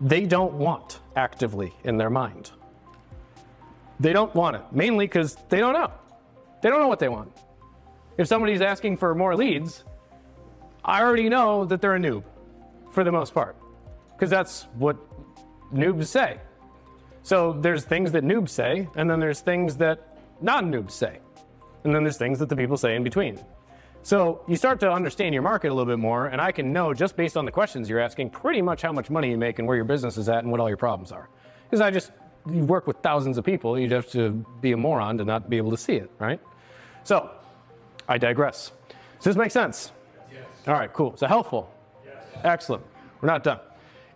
they don't want actively in their mind. They don't want it, mainly because they don't know. They don't know what they want. If somebody's asking for more leads, I already know that they're a noob for the most part, because that's what noobs say. So there's things that noobs say, and then there's things that non noobs say, and then there's things that the people say in between. So you start to understand your market a little bit more, and I can know just based on the questions you're asking pretty much how much money you make and where your business is at and what all your problems are. Because I just you work with thousands of people, you'd have to be a moron to not be able to see it, right? So I digress. Does this make sense? Yes. All right, cool. So helpful? Yes. Excellent. We're not done.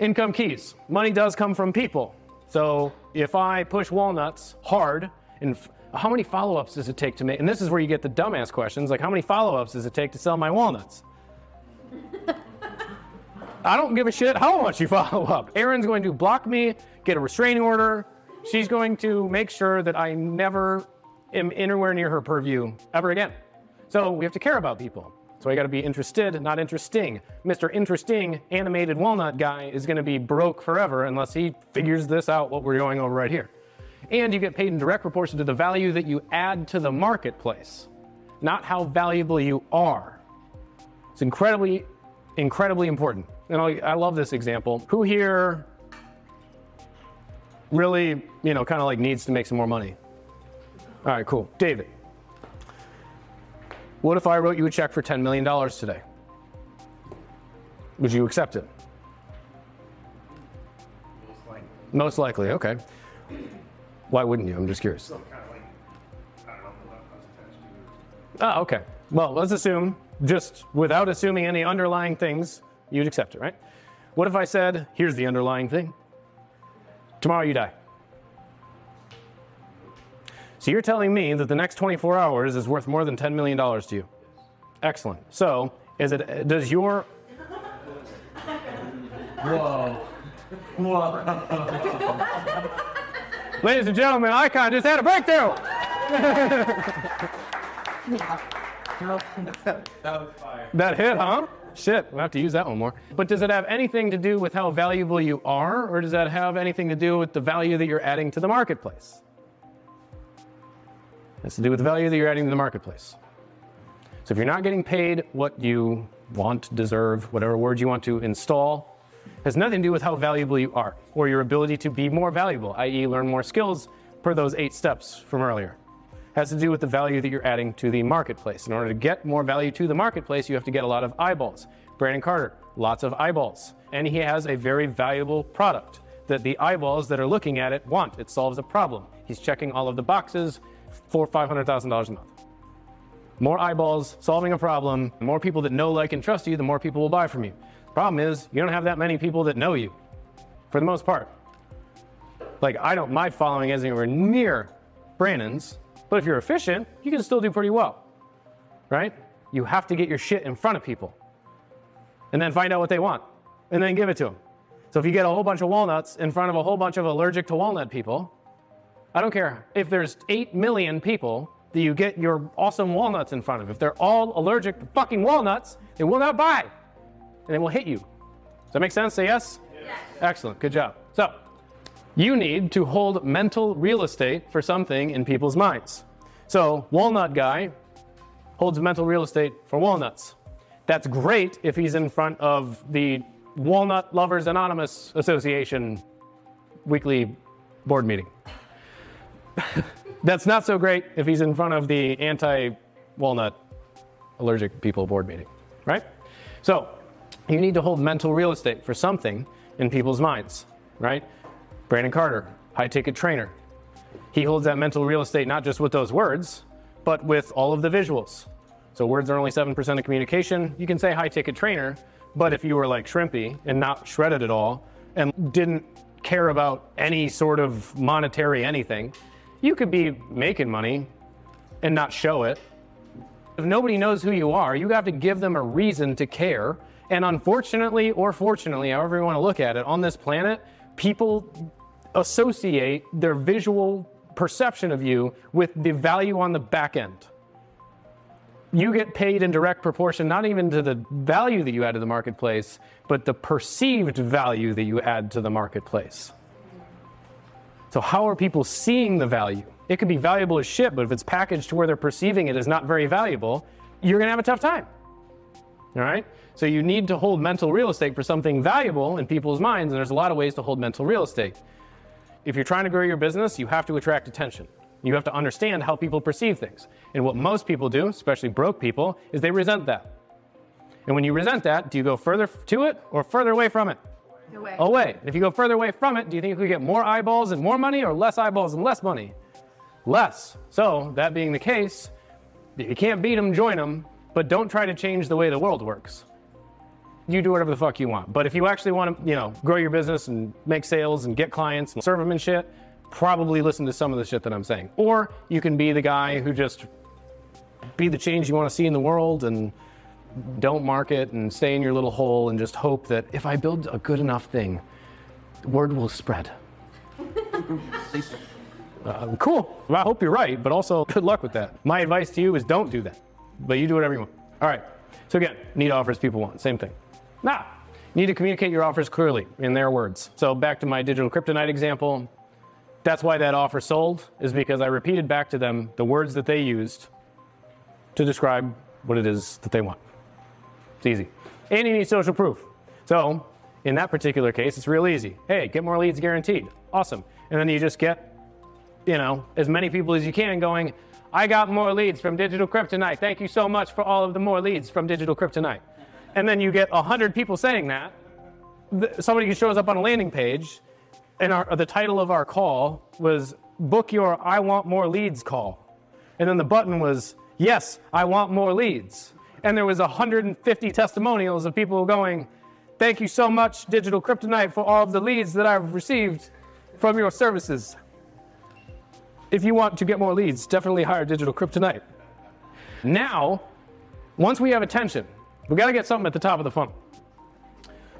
Income keys. Money does come from people. So if I push walnuts hard and how many follow-ups does it take to make, and this is where you get the dumbass questions, like how many follow-ups does it take to sell my walnuts? I don't give a shit how much you follow up. Aaron's going to block me, get a restraining order, she's going to make sure that I never am anywhere near her purview ever again. So we have to care about people. So I got to be interested, not interesting. Mr. Interesting animated walnut guy is going to be broke forever unless he figures this out, what we're going over right here. And you get paid in direct proportion to the value that you add to the marketplace, not how valuable you are. It's incredibly, incredibly important. And I, I love this example. Who here really, you know, kind of like needs to make some more money? All right, cool. David. What if I wrote you a check for $10 million today? Would you accept it? Most likely. Most likely, okay. Why wouldn't you? I'm just curious. Some kind of like, I don't know, the left attached to it. Oh, okay. Well, let's assume, just without assuming any underlying things, you'd accept it, right? What if I said, here's the underlying thing? Tomorrow you die. So you're telling me that the next 24 hours is worth more than $10 million to you? Excellent. So, is it, does your, Whoa. Whoa. ladies and gentlemen, Icon just had a breakthrough! That. Hit, huh? Shit, we'll have to use that one more. But does it have anything to do with how valuable you are, or does that have anything to do with the value that you're adding to the marketplace? It has to do with the value that you're adding to the marketplace. So if you're not getting paid what you want, deserve, whatever word you want to install, it has nothing to do with how valuable you are or your ability to be more valuable, i.e., learn more skills per those eight steps from earlier has to do with the value that you're adding to the marketplace. In order to get more value to the marketplace, you have to get a lot of eyeballs. Brandon Carter, lots of eyeballs. And he has a very valuable product that the eyeballs that are looking at it want. It solves a problem. He's checking all of the boxes for $500,000 a month. More eyeballs, solving a problem, more people that know, like, and trust you, the more people will buy from you. Problem is, you don't have that many people that know you, for the most part. Like, I don't, my following isn't anywhere near Brandon's, but if you're efficient, you can still do pretty well, right? You have to get your shit in front of people and then find out what they want and then give it to them. So if you get a whole bunch of walnuts in front of a whole bunch of allergic to walnut people, I don't care if there's 8 million people that you get your awesome walnuts in front of. If they're all allergic to fucking walnuts, they will not buy and it will hit you. Does that make sense? Say yes? Yes. Excellent. Good job. So, you need to hold mental real estate for something in people's minds. So, Walnut Guy holds mental real estate for walnuts. That's great if he's in front of the Walnut Lovers Anonymous Association weekly board meeting. That's not so great if he's in front of the anti walnut allergic people board meeting, right? So, you need to hold mental real estate for something in people's minds, right? Brandon Carter, high ticket trainer. He holds that mental real estate not just with those words, but with all of the visuals. So words are only 7% of communication. You can say high ticket trainer, but if you were like Shrimpy and not shredded at all and didn't care about any sort of monetary anything, you could be making money and not show it. If nobody knows who you are, you have to give them a reason to care. And unfortunately, or fortunately, however you want to look at it, on this planet, people associate their visual perception of you with the value on the back end. You get paid in direct proportion, not even to the value that you add to the marketplace, but the perceived value that you add to the marketplace. So, how are people seeing the value? It could be valuable as shit, but if it's packaged to where they're perceiving it as not very valuable, you're gonna have a tough time. All right? So, you need to hold mental real estate for something valuable in people's minds, and there's a lot of ways to hold mental real estate. If you're trying to grow your business, you have to attract attention. You have to understand how people perceive things. And what most people do, especially broke people, is they resent that. And when you resent that, do you go further to it or further away from it? Away. Away. If you go further away from it, do you think you could get more eyeballs and more money or less eyeballs and less money? Less. So, that being the case, if you can't beat them, join them, but don't try to change the way the world works. You do whatever the fuck you want. But if you actually want to, you know, grow your business and make sales and get clients and serve them and shit, probably listen to some of the shit that I'm saying. Or you can be the guy who just be the change you want to see in the world and don't market and stay in your little hole and just hope that if I build a good enough thing, word will spread. Uh, cool. Well, I hope you're right, but also good luck with that. My advice to you is don't do that. But you do whatever you want. All right. So again, need offers people want. Same thing. Now, need to communicate your offers clearly in their words. So back to my digital kryptonite example. That's why that offer sold, is because I repeated back to them the words that they used to describe what it is that they want. It's easy. And you need social proof. So in that particular case, it's real easy. Hey, get more leads guaranteed. Awesome. And then you just get, you know, as many people as you can going, I got more leads from Digital Kryptonite. Thank you so much for all of the more leads from Digital Kryptonite. And then you get 100 people saying that. Th- Somebody shows up on a landing page, and our, the title of our call was Book Your I Want More Leads call. And then the button was, Yes, I want more leads. And there was 150 testimonials of people going, Thank you so much, Digital Kryptonite, for all of the leads that I've received from your services. If you want to get more leads, definitely hire Digital Kryptonite. Now, once we have attention, we got to get something at the top of the funnel.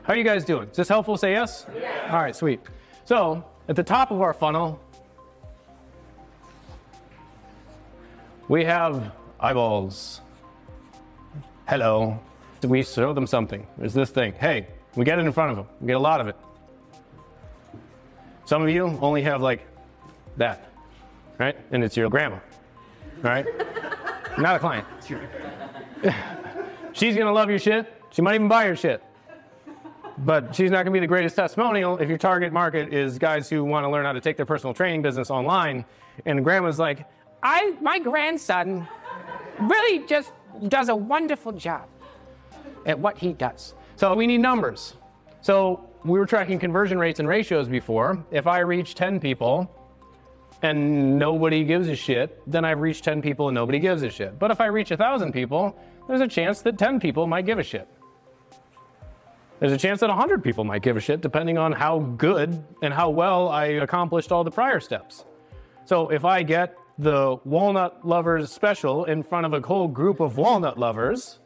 How are you guys doing? Is this helpful? Say yes? All right, sweet. So, at the top of our funnel, we have eyeballs. Hello. We show them something. There's this thing. Hey, we get it in front of them. We get a lot of it. Some of you only have like that, right? And it's your grandma, right? Not a client. She's gonna love your shit. She might even buy your shit. But she's not gonna be the greatest testimonial if your target market is guys who wanna learn how to take their personal training business online. And grandma's like, I, my grandson really just does a wonderful job at what he does. So we need numbers. So we were tracking conversion rates and ratios before. If I reach 10 people and nobody gives a shit, then I've reached 10 people and nobody gives a shit. But if I reach 1,000 people, there's a chance that 10 people might give a shit. There's a chance that 100 people might give a shit depending on how good and how well I accomplished all the prior steps. So if I get the walnut lovers special in front of a whole group of walnut lovers,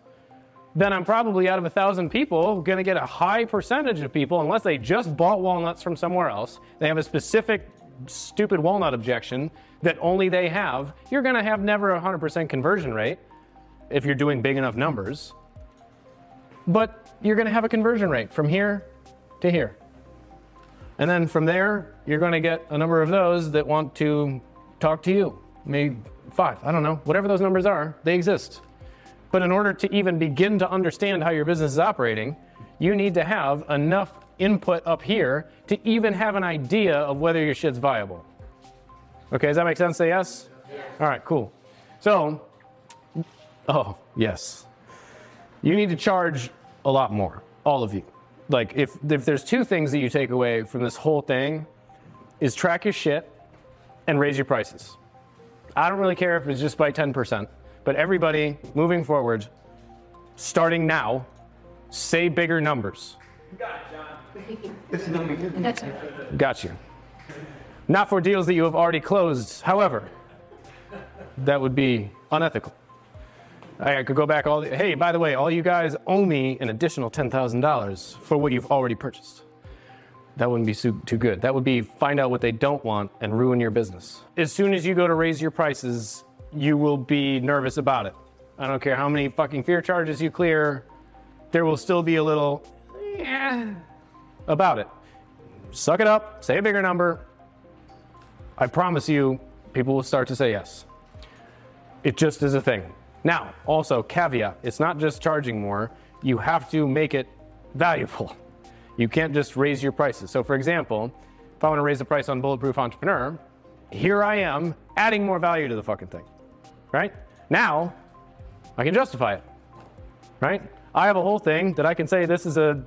then I'm probably out of a thousand people to get a high percentage of people, unless they just bought walnuts from somewhere else. They have a specific stupid walnut objection that only they have. You're going to have never a 100% conversion rate if you're doing big enough numbers. But you're going to have a conversion rate from here to here. And then from there, you're going to get a number of those that want to talk to you. Maybe five, I don't know. Whatever those numbers are, they exist. But in order to even begin to understand how your business is operating, you need to have enough input up here to even have an idea of whether your shit's viable. Okay, does that make sense? Say yes? All right, cool. So, oh, yes. You need to charge a lot more, all of you. Like, if, if there's two things that you take away from this whole thing, is track your shit and raise your prices. I don't really care if it's just by 10%, but everybody moving forward, starting now, say bigger numbers. Got you. Not for deals that you have already closed. However, that would be unethical. I I could go back all. The, hey, by the way, all you guys owe me an additional ten thousand dollars for what you've already purchased. That wouldn't be too good. That would be find out what they don't want and ruin your business. As soon as you go to raise your prices, you will be nervous about it. I don't care how many fucking fear charges you clear, there will still be a little yeah about it. Suck it up, say a bigger number. I promise you, people will start to say yes. It just is a thing. Now, also, caveat it's not just charging more, you have to make it valuable. You can't just raise your prices. So, for example, if I want to raise the price on Bulletproof Entrepreneur, here I am adding more value to the fucking thing, right? Now, I can justify it, right? I have a whole thing that I can say this is a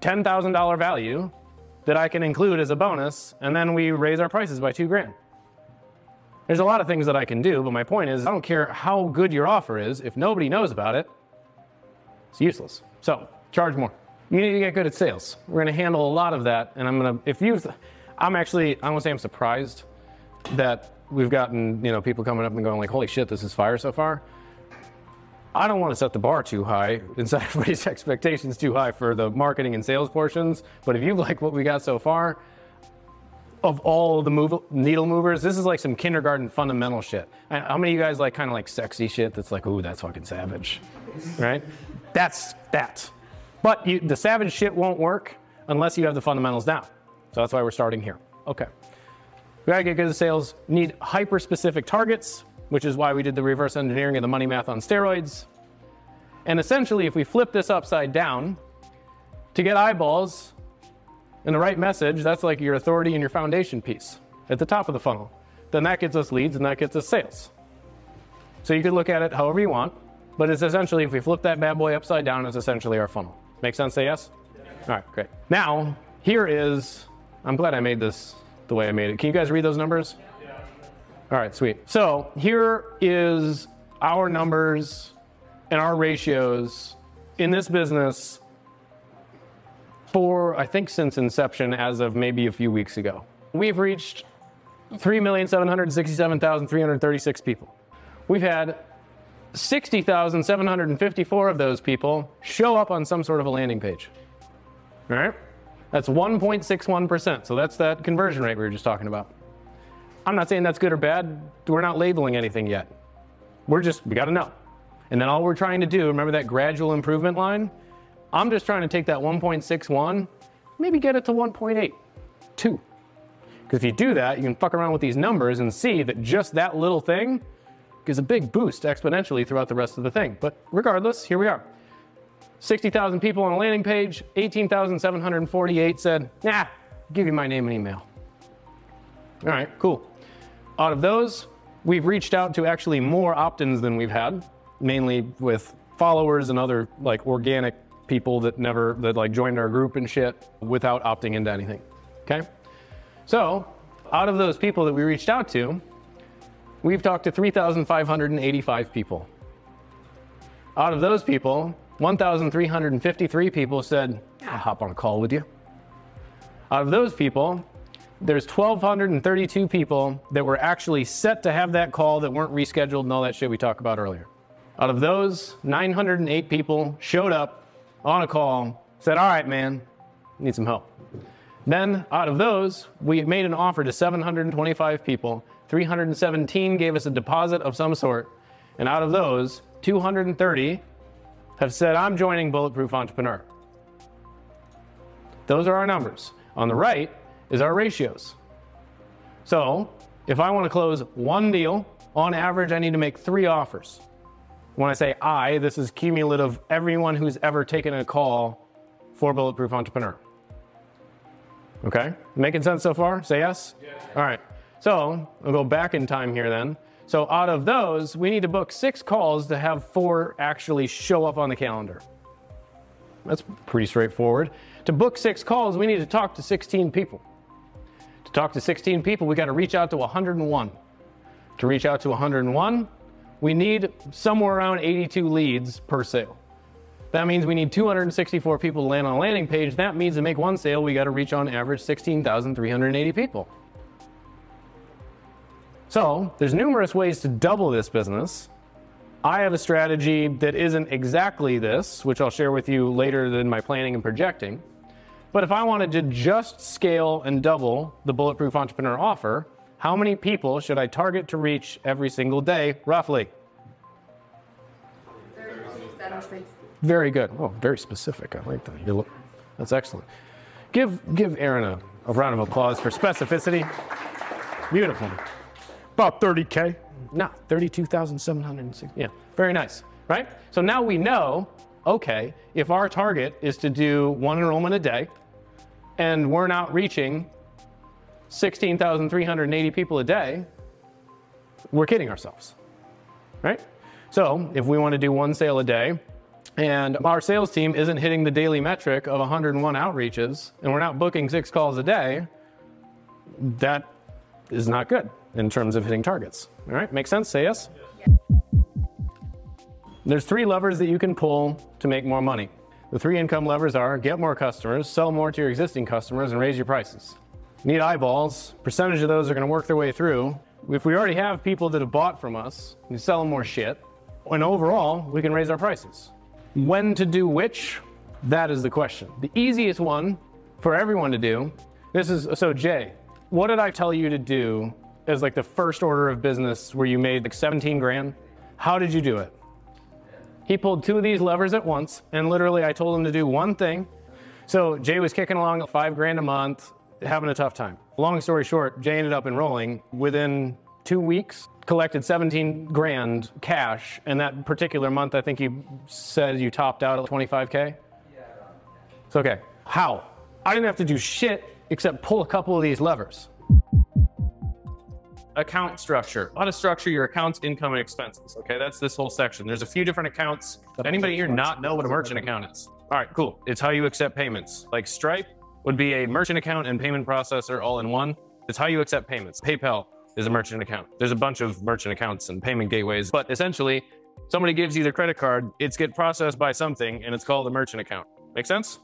$10,000 value that I can include as a bonus, and then we raise our prices by two grand. There's a lot of things that I can do, but my point is, I don't care how good your offer is, if nobody knows about it, it's useless. So, charge more. You need to get good at sales. We're going to handle a lot of that, and I'm going to, if you, I'm actually, I won't say I'm surprised that we've gotten, you know, people coming up and going like, holy shit, this is fire so far. I don't want to set the bar too high and set everybody's expectations too high for the marketing and sales portions. But if you like what we got so far, of all the move, needle movers, this is like some kindergarten fundamental shit. How many of you guys like kind of like sexy shit that's like, ooh, that's fucking savage, right? That's that. But you, the savage shit won't work unless you have the fundamentals down. So that's why we're starting here. Okay. We gotta get good at sales. Need hyper specific targets, which is why we did the reverse engineering of the money math on steroids. And essentially, if we flip this upside down, to get eyeballs and the right message, that's like your authority and your foundation piece at the top of the funnel. Then that gets us leads and that gets us sales. So you could look at it however you want, but it's essentially, if we flip that bad boy upside down, it's essentially our funnel. Make sense? Say yes? All right, great. Now, here is, I'm glad I made this the way I made it. Can you guys read those numbers? All right, sweet. So here is our numbers and our ratios in this business for, I think, since inception as of maybe a few weeks ago. We've reached 3,767,336 people. We've had 60,754 of those people show up on some sort of a landing page. All right? That's 1.61%. So that's that conversion rate we were just talking about. I'm not saying that's good or bad. We're not labeling anything yet. We're just, we got to know. And then all we're trying to do, remember that gradual improvement line? I'm just trying to take that 1.61, maybe get it to 1.8, 2. Because if you do that, you can fuck around with these numbers and see that just that little thing gives a big boost exponentially throughout the rest of the thing. But regardless, here we are. 60,000 people on a landing page, 18,748 said, nah, give you my name and email. All right, cool. Out of those, we've reached out to actually more opt-ins than we've had, mainly with followers and other like organic people that never that like joined our group and shit without opting into anything. Okay? So, out of those people that we reached out to, we've talked to 3,585 people. Out of those people, 1,353 people said, I'll hop on a call with you. Out of those people, there's 1,232 people that were actually set to have that call that weren't rescheduled and all that shit we talked about earlier. Out of those, 908 people showed up on a call, said, All right, man, need some help. Then, out of those, we made an offer to 725 people. 317 gave us a deposit of some sort. And out of those, 230 have said, I'm joining Bulletproof Entrepreneur. Those are our numbers. On the right is our ratios. So, if I want to close one deal, on average, I need to make three offers. When I say I, this is cumulative everyone who's ever taken a call for Bulletproof Entrepreneur. Okay? Making sense so far? Say yes? Yes. All right. So, I'll go back in time here then. So, out of those, we need to book six calls to have four actually show up on the calendar. That's pretty straightforward. To book six calls, we need to talk to 16 people. Talk to 16 people, we got to reach out to 101. To reach out to 101, we need somewhere around 82 leads per sale. That means we need 264 people to land on a landing page. That means to make one sale, we got to reach on average 16,380 people. So there's numerous ways to double this business. I have a strategy that isn't exactly this, which I'll share with you later in my planning and projecting. But if I wanted to just scale and double the Bulletproof Entrepreneur offer, how many people should I target to reach every single day, roughly? Very good. Oh, very specific. I like that. That's excellent. Give give Aaron a, a round of applause for specificity. Beautiful. About 30K. No, 32,760. Yeah, very nice, right? So now we know, okay, if our target is to do one enrollment a day and we're not reaching 16,380 people a day, we're kidding ourselves, right? So if we want to do one sale a day and our sales team isn't hitting the daily metric of 101 outreaches and we're not booking six calls a day, that is not good in terms of hitting targets. All right, make sense? Say yes? There's three levers that you can pull to make more money. The three income levers are get more customers, sell more to your existing customers, and raise your prices. Need eyeballs. Percentage of those are going to work their way through. If we already have people that have bought from us, we sell them more shit. And overall, we can raise our prices. When to do which? That is the question. The easiest one for everyone to do. This is so Jay. what did I tell you to do as like the first order of business where you made like 17 grand? How did you do it? He pulled two of these levers at once, and literally I told him to do one thing. So Jay was kicking along at five grand a month, having a tough time. Long story short, Jay ended up enrolling within two weeks, collected 17 grand cash, and that particular month, I think you said you topped out at 25K? Yeah. It's okay. How? I didn't have to do shit except pull a couple of these levers. Account structure. How to structure your accounts, income, and expenses. Okay, that's this whole section. There's a few different accounts. Anybody here not know what a merchant account is? All right, cool. It's how you accept payments. Like Stripe would be a merchant account and payment processor all in one. It's how you accept payments. PayPal is a merchant account. There's a bunch of merchant accounts and payment gateways, but essentially, somebody gives you their credit card, it's get processed by something, and it's called a merchant account. Make sense?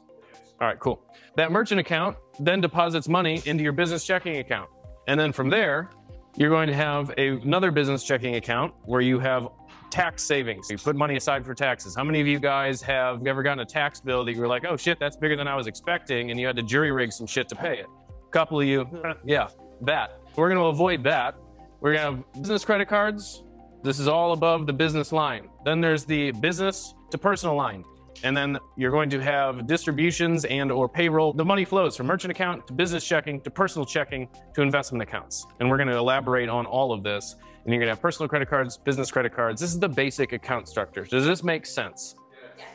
All right, cool. That merchant account then deposits money into your business checking account. And then from there, you're going to have a, another business checking account where you have tax savings. You put money aside for taxes. How many of you guys have ever gotten a tax bill that you were like, oh shit, that's bigger than I was expecting, and you had to jury rig some shit to pay it? A couple of you, yeah, that. We're going to avoid that. We're going to have business credit cards. This is all above the business line. Then there's the business to personal line and then you're going to have distributions and or payroll. The money flows from merchant account to business checking to personal checking to investment accounts. And we're going to elaborate on all of this. And you're going to have personal credit cards, business credit cards. This is the basic account structure. Does this make sense?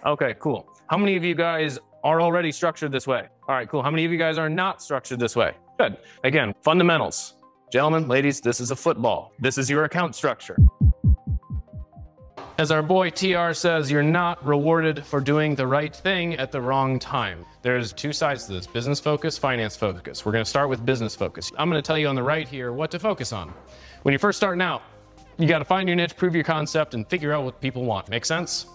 Okay, cool. How many of you guys are already structured this way? All right, cool. How many of you guys are not structured this way? Good. Again, fundamentals. Gentlemen, ladies, this is a football. This is your account structure. As our boy TR says, you're not rewarded for doing the right thing at the wrong time. There's two sides to this business focus, finance focus. We're to start with business focus. I'm to tell you on the right here what to focus on. When you're first starting out, you got to find your niche, prove your concept, and figure out what people want. Make sense?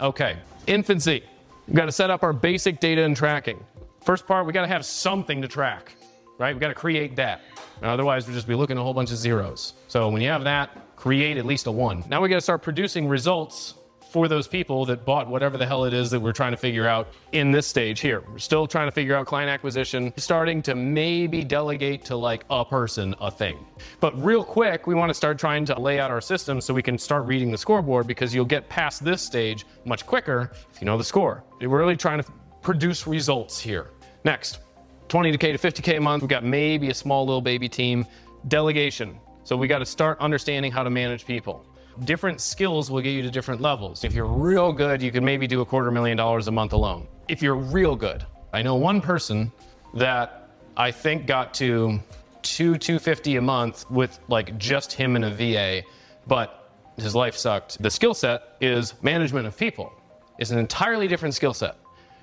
Okay. Infancy. We've got to set up our basic data and tracking. First part, we got to have something to track, right? We've got to create that. Otherwise, we'll just be looking at a whole bunch of zeros. So when you have that, create at least a one. Now we got to start producing results for those people that bought whatever the hell it is that we're trying to figure out in this stage here. We're still trying to figure out client acquisition, starting to maybe delegate to like a person a thing. But real quick, we want to start trying to lay out our system so we can start reading the scoreboard because you'll get past this stage much quicker if you know the score. We're really trying to produce results here. Next, 20k to 50k a month. We've got maybe a small little baby team. Delegation. So we got to start understanding how to manage people. Different skills will get you to different levels. If you're real good, you can maybe do a quarter million dollars a month alone. If you're real good, I know one person that I think got to two 250 a month with like just him and a VA, but his life sucked. The skill set is management of people. It's an entirely different skill set.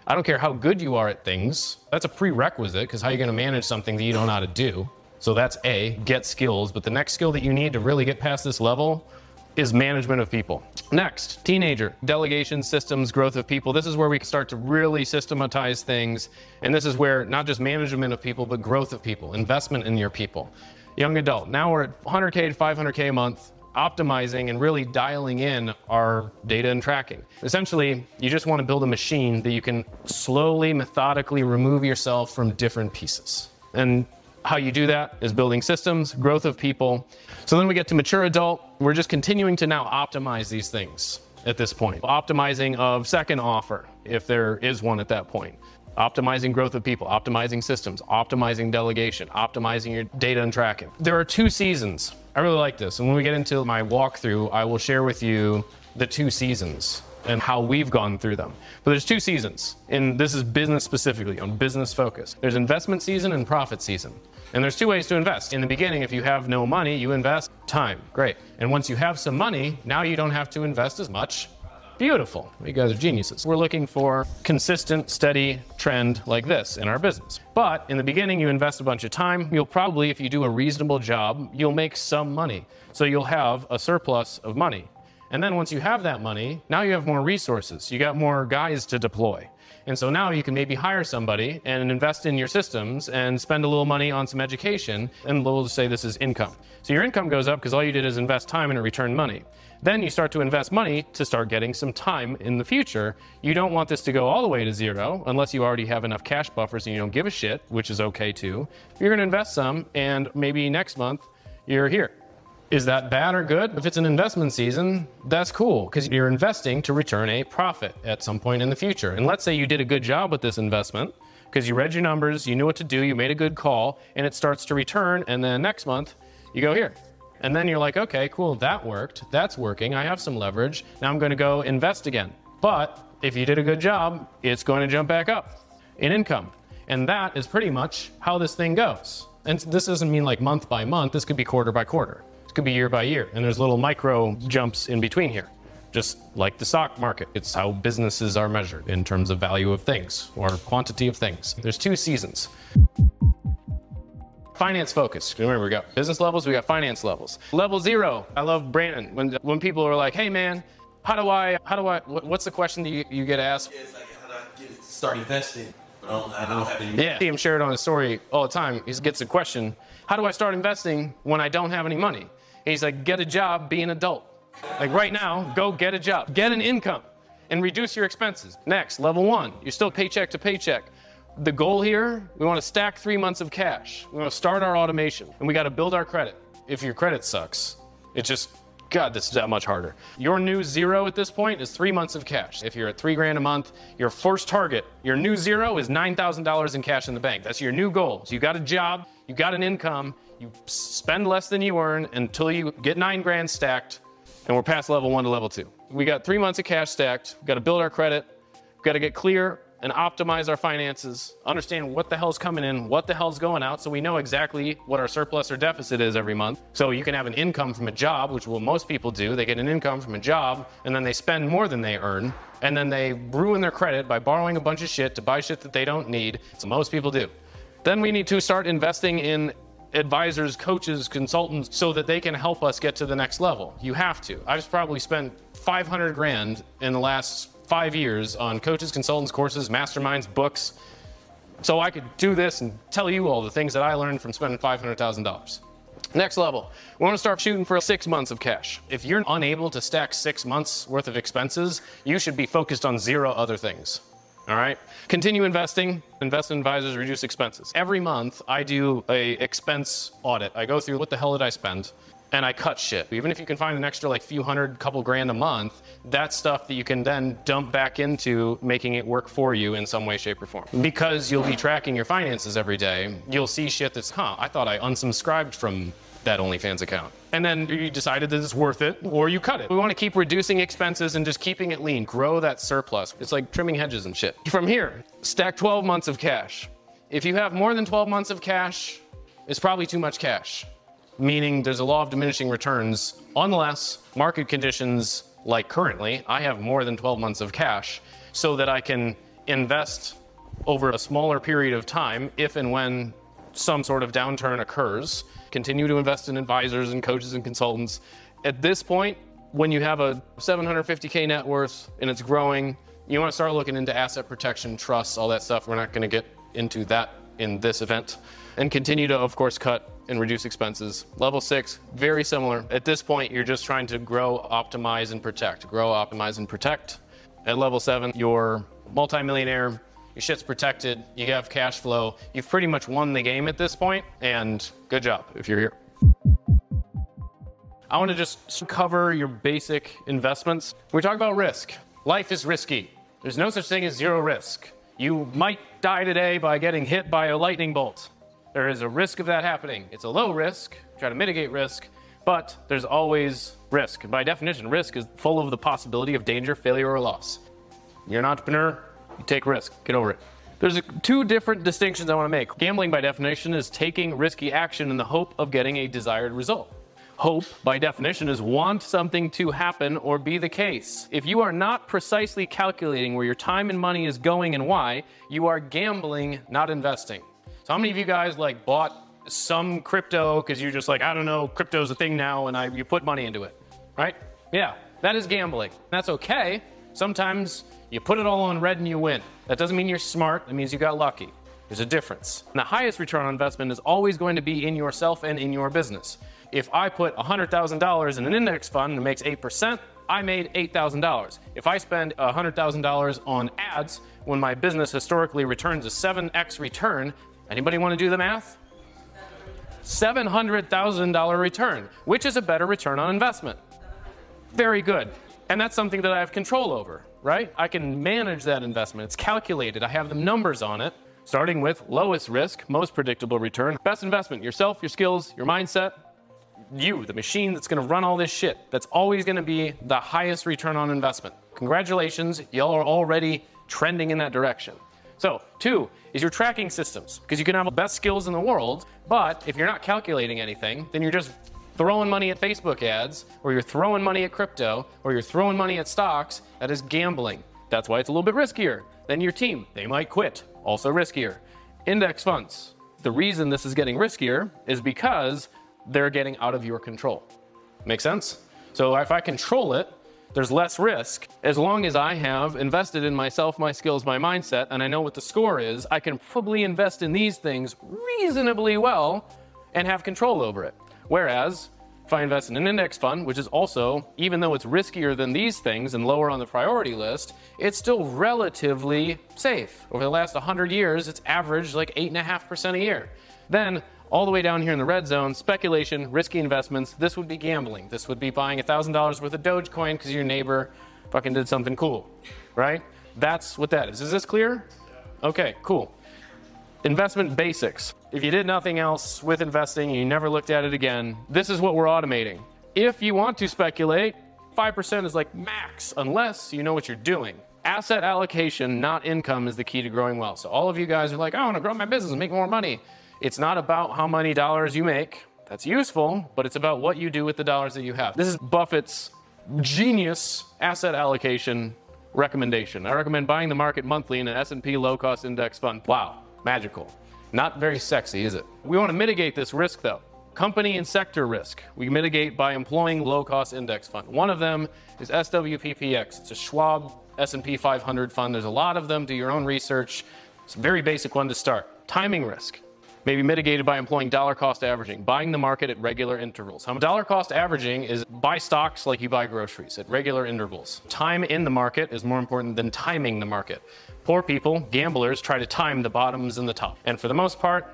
I don't care how good you are at things. That's a prerequisite because how are you going to manage something that you don't know how to do? So that's A, get skills. But the next skill that you need to really get past this level is management of people. Next, teenager, delegation, systems, growth of people. This is where we start to really systematize things. And this is where not just management of people, but growth of people, investment in your people. Young adult, now we're at 100K to 500K a month, optimizing and really dialing in our data and tracking. Essentially, you just want to build a machine that you can slowly, methodically remove yourself from different pieces. And how you do that is building systems, growth of people. So then we get to mature adult. We're just continuing to now optimize these things at this point. Optimizing of second offer, if there is one at that point. Optimizing growth of people, optimizing systems, optimizing delegation, optimizing your data and tracking. There are two seasons. I really like this. And when we get into my walkthrough, I will share with you the two seasons and how we've gone through them. But there's two seasons, and this is business specifically, on business focus. There's investment season and profit season. And there's two ways to invest. In the beginning, if you have no money, you invest time. Great. And once you have some money, now you don't have to invest as much. Beautiful. You guys are geniuses. We're looking for consistent, steady trend like this in our business. But in the beginning, you invest a bunch of time. You'll probably, if you do a reasonable job, you'll make some money. So you'll have a surplus of money. And then once you have that money, now you have more resources. You got more guys to deploy. And so now you can maybe hire somebody and invest in your systems and spend a little money on some education. And we'll say this is income. So your income goes up because all you did is invest time and it returned money. Then you start to invest money to start getting some time in the future. You don't want this to go all the way to zero unless you already have enough cash buffers and you don't give a shit, which is okay too. You're to invest some, and maybe next month you're here. Is that bad or good? If it's an investment season, that's cool because you're investing to return a profit at some point in the future. And let's say you did a good job with this investment because you read your numbers, you knew what to do, you made a good call, and it starts to return. And then next month, you go here. And then you're like, okay, cool, that worked. That's working. I have some leverage. Now I'm going to go invest again. But if you did a good job, it's going to jump back up in income. And that is pretty much how this thing goes. And this doesn't mean like month by month, this could be quarter by quarter it could be year by year. And there's little micro jumps in between here, just like the stock market. It's how businesses are measured in terms of value of things or quantity of things. There's two seasons. Finance focus. Remember, we got business levels, we got finance levels. Level zero. I love Brandon. When when people are like, "Hey, man, how do I? How do I? What's the question that you, you get asked?" It's like, how do I get start investing? I don't, I don't have any. Yeah, see him share it on his story all the time. He gets the question, "How do I start investing when I don't have any money?" He's like, get a job, be an adult. Like right now, go get a job, get an income, and reduce your expenses. Next, level one, you're still paycheck to paycheck. The goal here, we want to stack three months of cash. We want to start our automation, and we got to build our credit. If your credit sucks, it just God, this is that much harder. Your new zero at this point is three months of cash. If you're at three grand a month, your first target, your new zero is $9,000 in cash in the bank. That's your new goal. So you got a job, you got an income, you spend less than you earn until you get nine grand stacked, and we're past level one to level two. We got three months of cash stacked. We've got to build our credit. We've got to get clear and optimize our finances, understand what the hell's coming in, what the hell's going out, so we know exactly what our surplus or deficit is every month. So you can have an income from a job, which will most people do. They get an income from a job, and then they spend more than they earn, and then they ruin their credit by borrowing a bunch of shit to buy shit that they don't need. So most people do. Then we need to start investing in advisors, coaches, consultants so that they can help us get to the next level. You have to. I've probably spent 500 grand in the last five years on coaches, consultants, courses, masterminds, books. So I could do this and tell you all the things that I learned from spending $500,000. Next level, we want to start shooting for six months of cash. If you're unable to stack six months worth of expenses, you should be focused on zero other things. All right. Continue investing. Investment advisors reduce expenses. Every month, I do a expense audit. I go through what the hell did I spend, and I cut shit. Even if you can find an extra like few hundred, couple grand a month, that's stuff that you can then dump back into making it work for you in some way, shape, or form. Because you'll be tracking your finances every day, you'll see shit that's, huh? I thought I unsubscribed from that OnlyFans account. And then you decided that it's worth it, or you cut it. We want to keep reducing expenses and just keeping it lean. Grow that surplus. It's like trimming hedges and shit. From here, stack 12 months of cash. If you have more than 12 months of cash, it's probably too much cash, meaning there's a law of diminishing returns unless market conditions like currently, I have more than 12 months of cash so that I can invest over a smaller period of time if and when some sort of downturn occurs, continue to invest in advisors and coaches and consultants. At this point, when you have a 750K net worth and it's growing, you want to start looking into asset protection, trusts, all that stuff. We're not going to get into that in this event. And continue to, of course, cut and reduce expenses. Level six, very similar. At this point, you're just trying to grow, optimize, and protect. Grow, optimize, and protect. At level seven, you're multimillionaire, your shit's protected, you have cash flow, you've pretty much won the game at this point, and good job if you're here. I want to just cover your basic investments. We talk about risk. Life is risky. There's no such thing as zero risk. You might die today by getting hit by a lightning bolt. There is a risk of that happening. It's a low risk, try to mitigate risk, but there's always risk. By definition, risk is full of the possibility of danger, failure, or loss. You're an entrepreneur, you take risk. Get over it. There's two different distinctions I want to make. Gambling, by definition, is taking risky action in the hope of getting a desired result. Hope, by definition, is want something to happen or be the case. If you are not precisely calculating where your time and money is going and why, you are gambling, not investing. So, how many of you guys like bought some crypto because you're just like, I don't know, crypto's a thing now, and I, you put money into it, right? Yeah. That is gambling. That's okay. Sometimes you put it all on red and you win. That doesn't mean you're smart, that means you got lucky. There's a difference. And the highest return on investment is always going to be in yourself and in your business. If I put $100,000 in an index fund that makes 8%, I made $8,000. If I spend $100,000 on ads when my business historically returns a 7x return, anybody want to do the math? $700,000 return, which is a better return on investment. Very good. And that's something that I have control over, right? I can manage that investment. It's calculated. I have the numbers on it, starting with lowest risk, most predictable return. Best investment yourself, your skills, your mindset, you, the machine that's going to run all this shit. That's always going to be the highest return on investment. Congratulations, y'all are already trending in that direction. So, two is your tracking systems, because you can have the best skills in the world, but if you're not calculating anything, then you're just throwing money at Facebook ads, or you're throwing money at crypto, or you're throwing money at stocks. That is gambling. That's why it's a little bit riskier than your team. They might quit. Also riskier. Index funds. The reason this is getting riskier is because they're getting out of your control. Make sense? So if I control it, there's less risk. As long as I have invested in myself, my skills, my mindset, and I know what the score is, I can probably invest in these things reasonably well and have control over it. Whereas if I invest in an index fund, which is also, even though it's riskier than these things and lower on the priority list, it's still relatively safe. Over the last 100 years, it's averaged like 8.5% a year. Then all the way down here in the red zone, speculation, risky investments. This would be gambling. This would be buying $1,000 worth of Dogecoin because your neighbor fucking did something cool, right? That's what that is. Is this clear? Okay, cool. Investment basics. If you did nothing else with investing and you never looked at it again, this is what we're automating. If you want to speculate, 5% is like max, unless you know what you're doing. Asset allocation, not income, is the key to growing wealth. So all of you guys are like, I want to grow my business and make more money. It's not about how many dollars you make. That's useful, but it's about what you do with the dollars that you have. This is Buffett's genius asset allocation recommendation. I recommend buying the market monthly in an S&P low-cost index fund. Wow, magical. Not very sexy, is it? We want to mitigate this risk though. Company and sector risk. We mitigate by employing low-cost index fund. One of them is SWPPX. It's a Schwab S&P 500 fund. There's a lot of them. Do your own research. It's a very basic one to start. Timing risk may be mitigated by employing dollar cost averaging, buying the market at regular intervals. Dollar cost averaging is buy stocks like you buy groceries at regular intervals. Time in the market is more important than timing the market. Poor people, gamblers, try to time the bottoms and the top. And for the most part,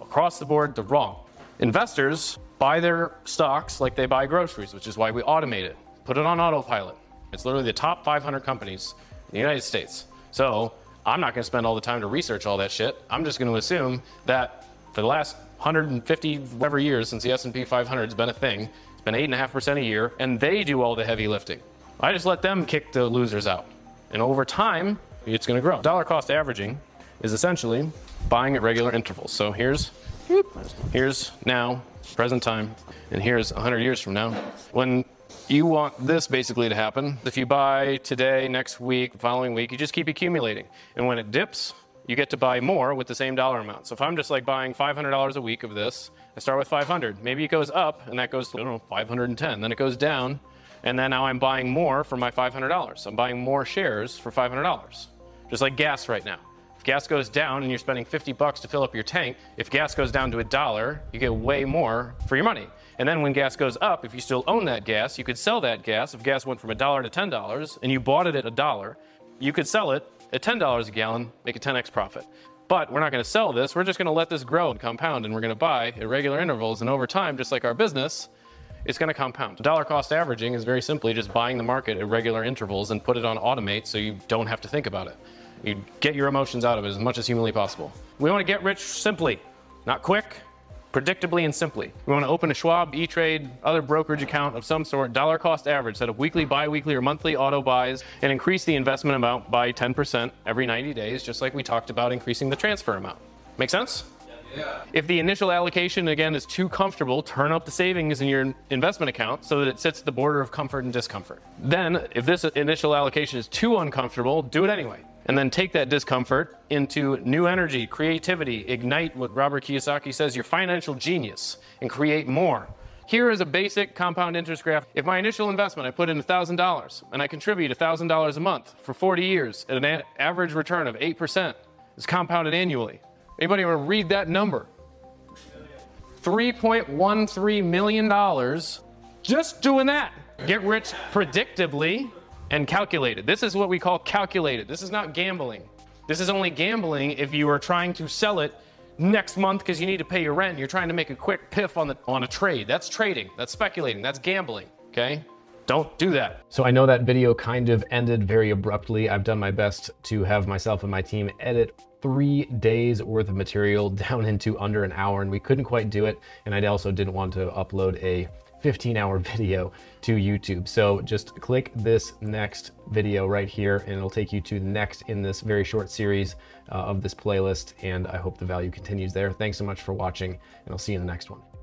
across the board, they're wrong. Investors buy their stocks like they buy groceries, which is why we automate it. Put it on autopilot. It's literally the top 500 companies in the United States. So I'm not going to spend all the time to research all that shit. I'm just going to assume that the last 150 whatever years since the S&P 500 has been a thing, it's been 8.5% a year, and they do all the heavy lifting. I just let them kick the losers out. And over time, it's going to grow. Dollar cost averaging is essentially buying at regular intervals. So here's here's now, present time, and here's 100 years from now. When you want this basically to happen, if you buy today, next week, following week, you just keep accumulating. And when it dips, you get to buy more with the same dollar amount. So if I'm just like buying $500 a week of this, I start with 500. Maybe it goes up and that goes to, I don't know, 510. Then it goes down and then now I'm buying more for my $500. I'm buying more shares for $500. Just like gas right now. If gas goes down and you're spending 50 bucks to fill up your tank, if gas goes down to a dollar, you get way more for your money. And then when gas goes up, if you still own that gas, you could sell that gas. If gas went from a dollar to $10 and you bought it at a dollar, you could sell it at $10 a gallon, make a 10x profit. But we're not going to sell this. We're just going to let this grow and compound, and we're going to buy at regular intervals. And over time, just like our business, it's going to compound. Dollar cost averaging is very simply just buying the market at regular intervals and put it on automate so you don't have to think about it. You get your emotions out of it as much as humanly possible. We want to get rich simply, not quick, predictably and simply. We want to open a Schwab, E-Trade, other brokerage account of some sort, dollar cost average, set up weekly, bi-weekly, or monthly auto buys, and increase the investment amount by 10% every 90 days, just like we talked about increasing the transfer amount. Make sense? Yeah. If the initial allocation, again, is too comfortable, turn up the savings in your investment account so that it sits at the border of comfort and discomfort. Then, if this initial allocation is too uncomfortable, do it anyway and then take that discomfort into new energy, creativity, ignite what Robert Kiyosaki says your financial genius and create more. Here is a basic compound interest graph. If my initial investment, I put in $1,000 and I contribute $1,000 a month for 40 years at an average return of 8%, it's compounded annually. Anybody want to read that number? $3.13 million just doing that. Get rich predictably and calculated. This is what we call calculated. This is not gambling. This is only gambling if you are trying to sell it next month because you need to pay your rent. You're trying to make a quick piff on the on a trade. That's trading. That's speculating. That's gambling. Okay? Don't do that. So I know that video kind of ended very abruptly. I've done my best to have myself and my team edit three days worth of material down into under an hour and we couldn't quite do it. And I also didn't want to upload a 15 hour video to YouTube. So just click this next video right here and it'll take you to the next in this very short series uh, of this playlist. And I hope the value continues there. Thanks so much for watching and I'll see you in the next one.